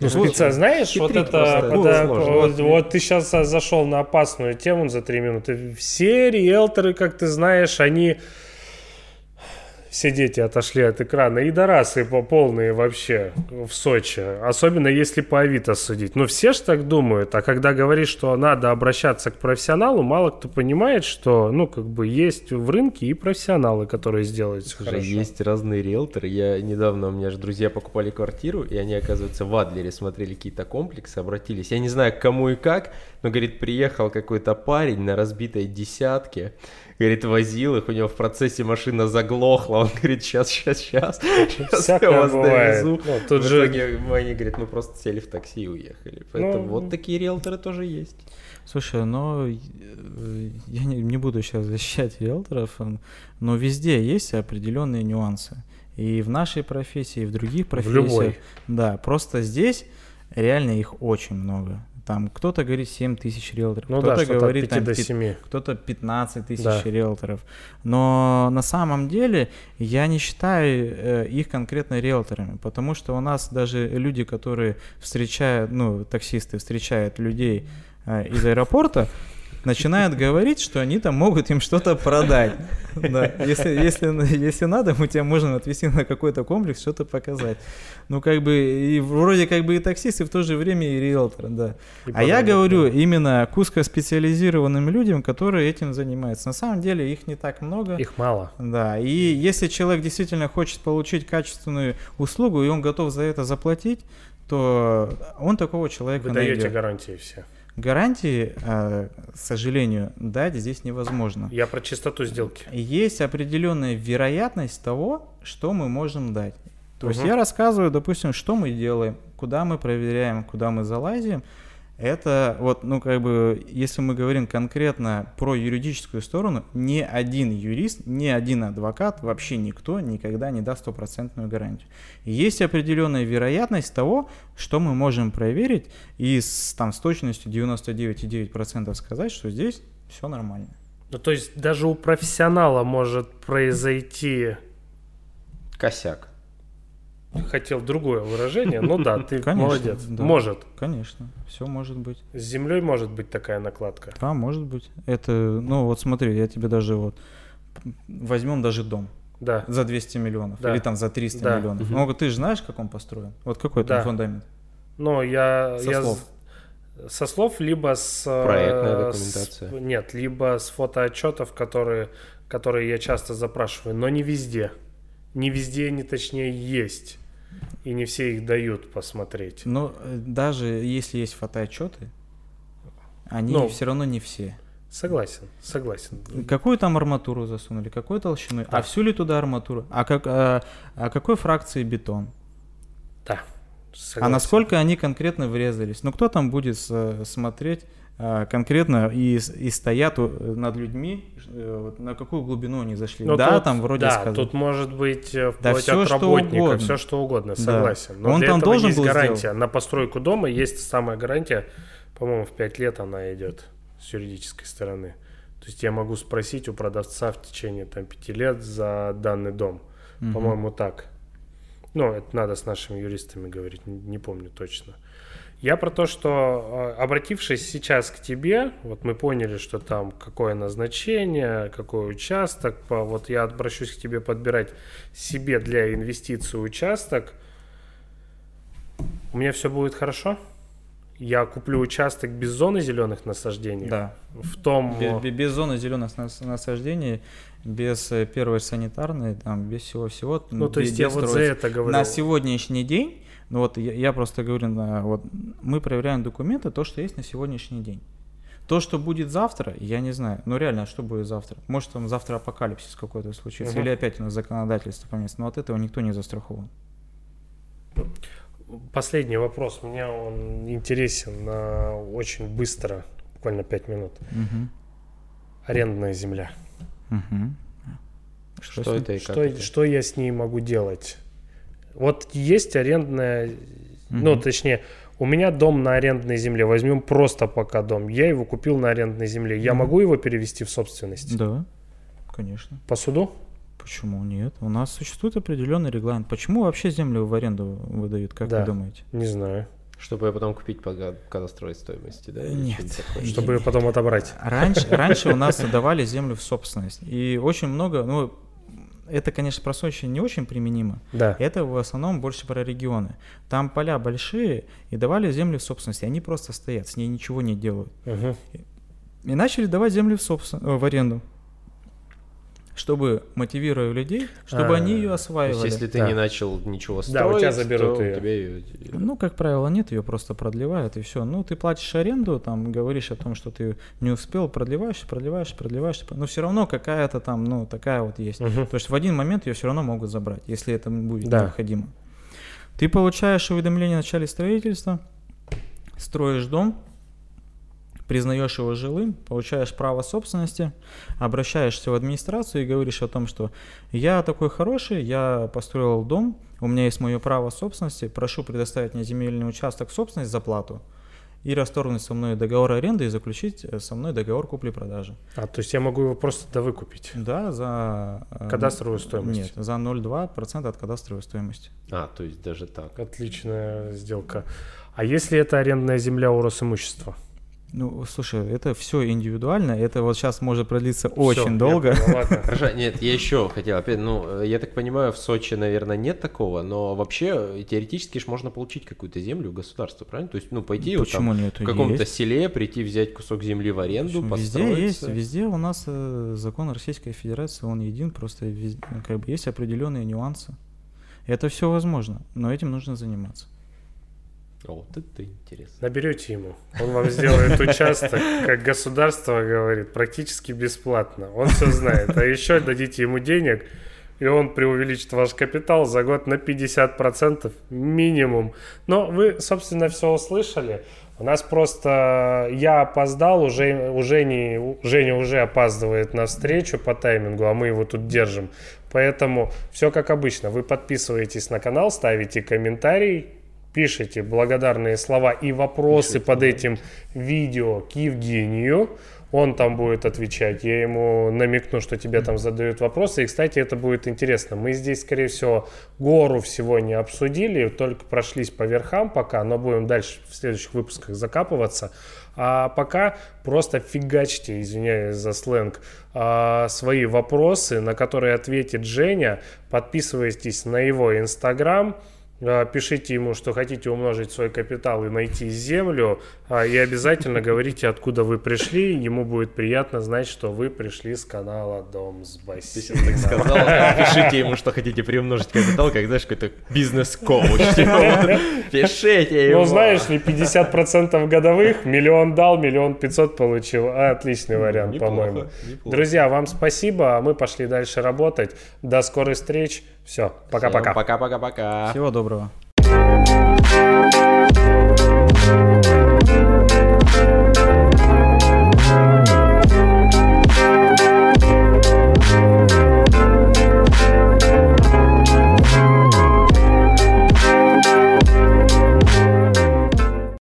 Ну, спеца, знаешь, вот это, когда, вот, вот ты сейчас зашел на опасную тему за три минуты. Все риэлторы, как ты знаешь, они все дети отошли от экрана. И дорасы по полные вообще в Сочи. Особенно если по Авито судить. Но все же так думают. А когда говоришь, что надо обращаться к профессионалу, мало кто понимает, что, ну, как бы есть в рынке и профессионалы, которые сделают все хорошо. Есть разные риэлторы. Я недавно, у меня же друзья покупали квартиру, и они, оказывается, в Адлере смотрели какие-то комплексы, обратились. Я не знаю, к кому и как, но, говорит, приехал какой-то парень на разбитой десятке, говорит, возил их, у него в процессе машина заглохла, он говорит, сейчас, сейчас, сейчас, сейчас я вас довезу. Ну, тут в же... итоге они, говорит, мы просто сели в такси и уехали. Поэтому ну... вот такие риэлторы тоже есть. Слушай, но э, я не, не буду сейчас защищать риэлторов, но везде есть определенные нюансы. И в нашей профессии, и в других профессиях. В любой. Да, просто здесь реально их очень много. Там кто-то говорит 7 тысяч риэлторов, ну кто-то да, говорит там, до 7. кто-то 15 тысяч да. риэлторов. Но на самом деле я не считаю э, их конкретно риэлторами, потому что у нас даже люди, которые встречают, ну, таксисты встречают людей э, из аэропорта, начинают говорить, что они там могут им что-то продать. Да. Если, если, если надо, мы тебя можем отвезти на какой-то комплекс, что-то показать. Ну, как бы, и вроде как бы и таксист, и в то же время и риэлтор, да. И а я говорю да. именно к узкоспециализированным людям, которые этим занимаются. На самом деле их не так много. Их мало. Да, и если человек действительно хочет получить качественную услугу, и он готов за это заплатить, то он такого человека Вы найдет. даете гарантии все. Гарантии, к сожалению, дать здесь невозможно. Я про чистоту сделки. Есть определенная вероятность того, что мы можем дать. То угу. есть я рассказываю, допустим, что мы делаем, куда мы проверяем, куда мы залазим. Это вот, ну, как бы, если мы говорим конкретно про юридическую сторону, ни один юрист, ни один адвокат, вообще никто никогда не даст стопроцентную гарантию. Есть определенная вероятность того, что мы можем проверить и с, там, с точностью 99,9% сказать, что здесь все нормально. Ну, то есть даже у профессионала может произойти... Косяк. Хотел другое выражение, но да, ты конечно, молодец. Да, может. Конечно, все может быть. С землей может быть такая накладка. Да, может быть. Это, ну вот смотри, я тебе даже вот возьмем даже дом. Да. За 200 миллионов. Да. Или там за 300 да. миллионов. Угу. Ну, ты же знаешь, как он построен? Вот какой там да. фундамент? Ну, я... Со я, слов со слов, либо с... Э, Проектная документация. С, нет, либо с фотоотчетов, которые, которые я часто запрашиваю, но не везде. Не везде они, точнее, есть. И не все их дают посмотреть. Но э, даже если есть фотоотчеты, они но, все равно не все. Согласен, согласен. Какую там арматуру засунули, какой толщиной, да. а всю ли туда арматуру, а, как, а, а какой фракции бетон? Да. Согласен. А насколько они конкретно врезались? Ну, кто там будет смотреть а, конкретно и, и стоят над людьми, э, на какую глубину они зашли? Но ну, да, тут, там вроде да, сказали. тут может быть э, вплоть да, все, от работника, все что угодно, согласен. Да. Но Он для там этого должен есть был гарантия. Сделать. На постройку дома есть самая гарантия, по-моему, в 5 лет она идет с юридической стороны. То есть я могу спросить у продавца в течение там, 5 лет за данный дом. Угу. По-моему, так. Ну, это надо с нашими юристами говорить, не помню точно. Я про то, что а, обратившись сейчас к тебе, вот мы поняли, что там какое назначение, какой участок, вот я обращусь к тебе подбирать себе для инвестиций участок, у меня все будет хорошо? Я куплю участок без зоны зеленых насаждений? Да. В том... Без, без зоны зеленых насаждений без э, первой санитарной, там, без всего-всего. Ну, то есть я вот за это говорю. На сегодняшний день, ну вот я, я просто говорю, на, вот мы проверяем документы, то, что есть на сегодняшний день. То, что будет завтра, я не знаю. Ну реально, что будет завтра? Может, там завтра апокалипсис какой-то случится, угу. или опять у нас законодательство поменяется. Но от этого никто не застрахован. Последний вопрос. Мне он интересен на очень быстро, буквально 5 минут. Угу. Арендная земля. Угу. Что, что это и как что, это? что я с ней могу делать? Вот есть арендная, угу. ну, точнее, у меня дом на арендной земле. Возьмем просто пока дом. Я его купил на арендной земле. Я угу. могу его перевести в собственность? Да, конечно. По суду? Почему нет? У нас существует определенный регламент. Почему вообще землю в аренду выдают, как да, вы думаете? Не знаю. Чтобы ее потом купить по кадастровой стоимости, да? Нет. Чтобы ее потом отобрать. Раньше, [LAUGHS] раньше у нас давали землю в собственность. И очень много, ну, это, конечно, про Сочи не очень применимо. Да. Это в основном больше про регионы. Там поля большие, и давали землю в собственность. Они просто стоят, с ней ничего не делают. Угу. И начали давать землю в, собствен... Э, в аренду чтобы мотивируя людей, чтобы а, они ее осваивали. То есть, если ты да. не начал ничего строить, да, у тебя заберут то ее. Тебе ее... Ну, как правило, нет, ее просто продлевают, и все. Ну, ты платишь аренду, там, говоришь о том, что ты не успел, продлеваешь, продлеваешь, продлеваешь, но все равно какая-то там, ну, такая вот есть. Угу. То есть в один момент ее все равно могут забрать, если это будет да. необходимо. Ты получаешь уведомление о начале строительства, строишь дом, признаешь его жилым, получаешь право собственности, обращаешься в администрацию и говоришь о том, что я такой хороший, я построил дом, у меня есть мое право собственности, прошу предоставить мне земельный участок в собственность за плату и расторгнуть со мной договор аренды и заключить э, со мной договор купли-продажи. А, то есть я могу его просто да выкупить? Да, за... Э, кадастровую стоимость? Нет, за 0,2% от кадастровой стоимости. А, то есть даже так. Отличная сделка. А если это арендная земля у Росимущества? Ну, слушай, это все индивидуально, это вот сейчас может продлиться очень долго. [LAUGHS] Хорошо, нет, я еще хотел, опять, ну, я так понимаю, в Сочи, наверное, нет такого, но вообще теоретически же можно получить какую-то землю у государства, правильно? То есть, ну, пойти вот там, нет? в каком-то есть. селе, прийти взять кусок земли в аренду, Почему? Везде есть, везде у нас э, закон Российской Федерации, он един, просто везде, как бы есть определенные нюансы. Это все возможно, но этим нужно заниматься. О, вот это интересно. Наберете ему. Он вам сделает участок, как государство говорит, практически бесплатно. Он все знает. А еще дадите ему денег, и он преувеличит ваш капитал за год на 50% минимум. Но вы, собственно, все услышали. У нас просто я опоздал, уже, уже не, Женя уже опаздывает на встречу по таймингу, а мы его тут держим. Поэтому все как обычно. Вы подписываетесь на канал, ставите комментарий, пишите благодарные слова и вопросы Пишите, под этим видео к Евгению он там будет отвечать, я ему намекну, что тебе там задают вопросы. И, кстати, это будет интересно. Мы здесь, скорее всего, гору всего не обсудили, только прошлись по верхам пока, но будем дальше в следующих выпусках закапываться. А пока просто фигачьте, извиняюсь за сленг, а, свои вопросы, на которые ответит Женя. Подписывайтесь на его инстаграм. А, пишите ему, что хотите умножить свой капитал и найти землю, а, и обязательно [LAUGHS] говорите, откуда вы пришли. Ему будет приятно знать, что вы пришли с канала Дом с бассейном. так сказал, [LAUGHS] пишите ему, что хотите приумножить капитал, как, знаешь, какой-то бизнес-коуч. [LAUGHS] Пишите ему. Ну, знаешь ли, 50% годовых, миллион дал, миллион пятьсот получил. Отличный вариант, по-моему. Друзья, вам спасибо, а мы пошли дальше работать. До скорых встреч. Все, пока-пока. Пока-пока-пока. Всего доброго.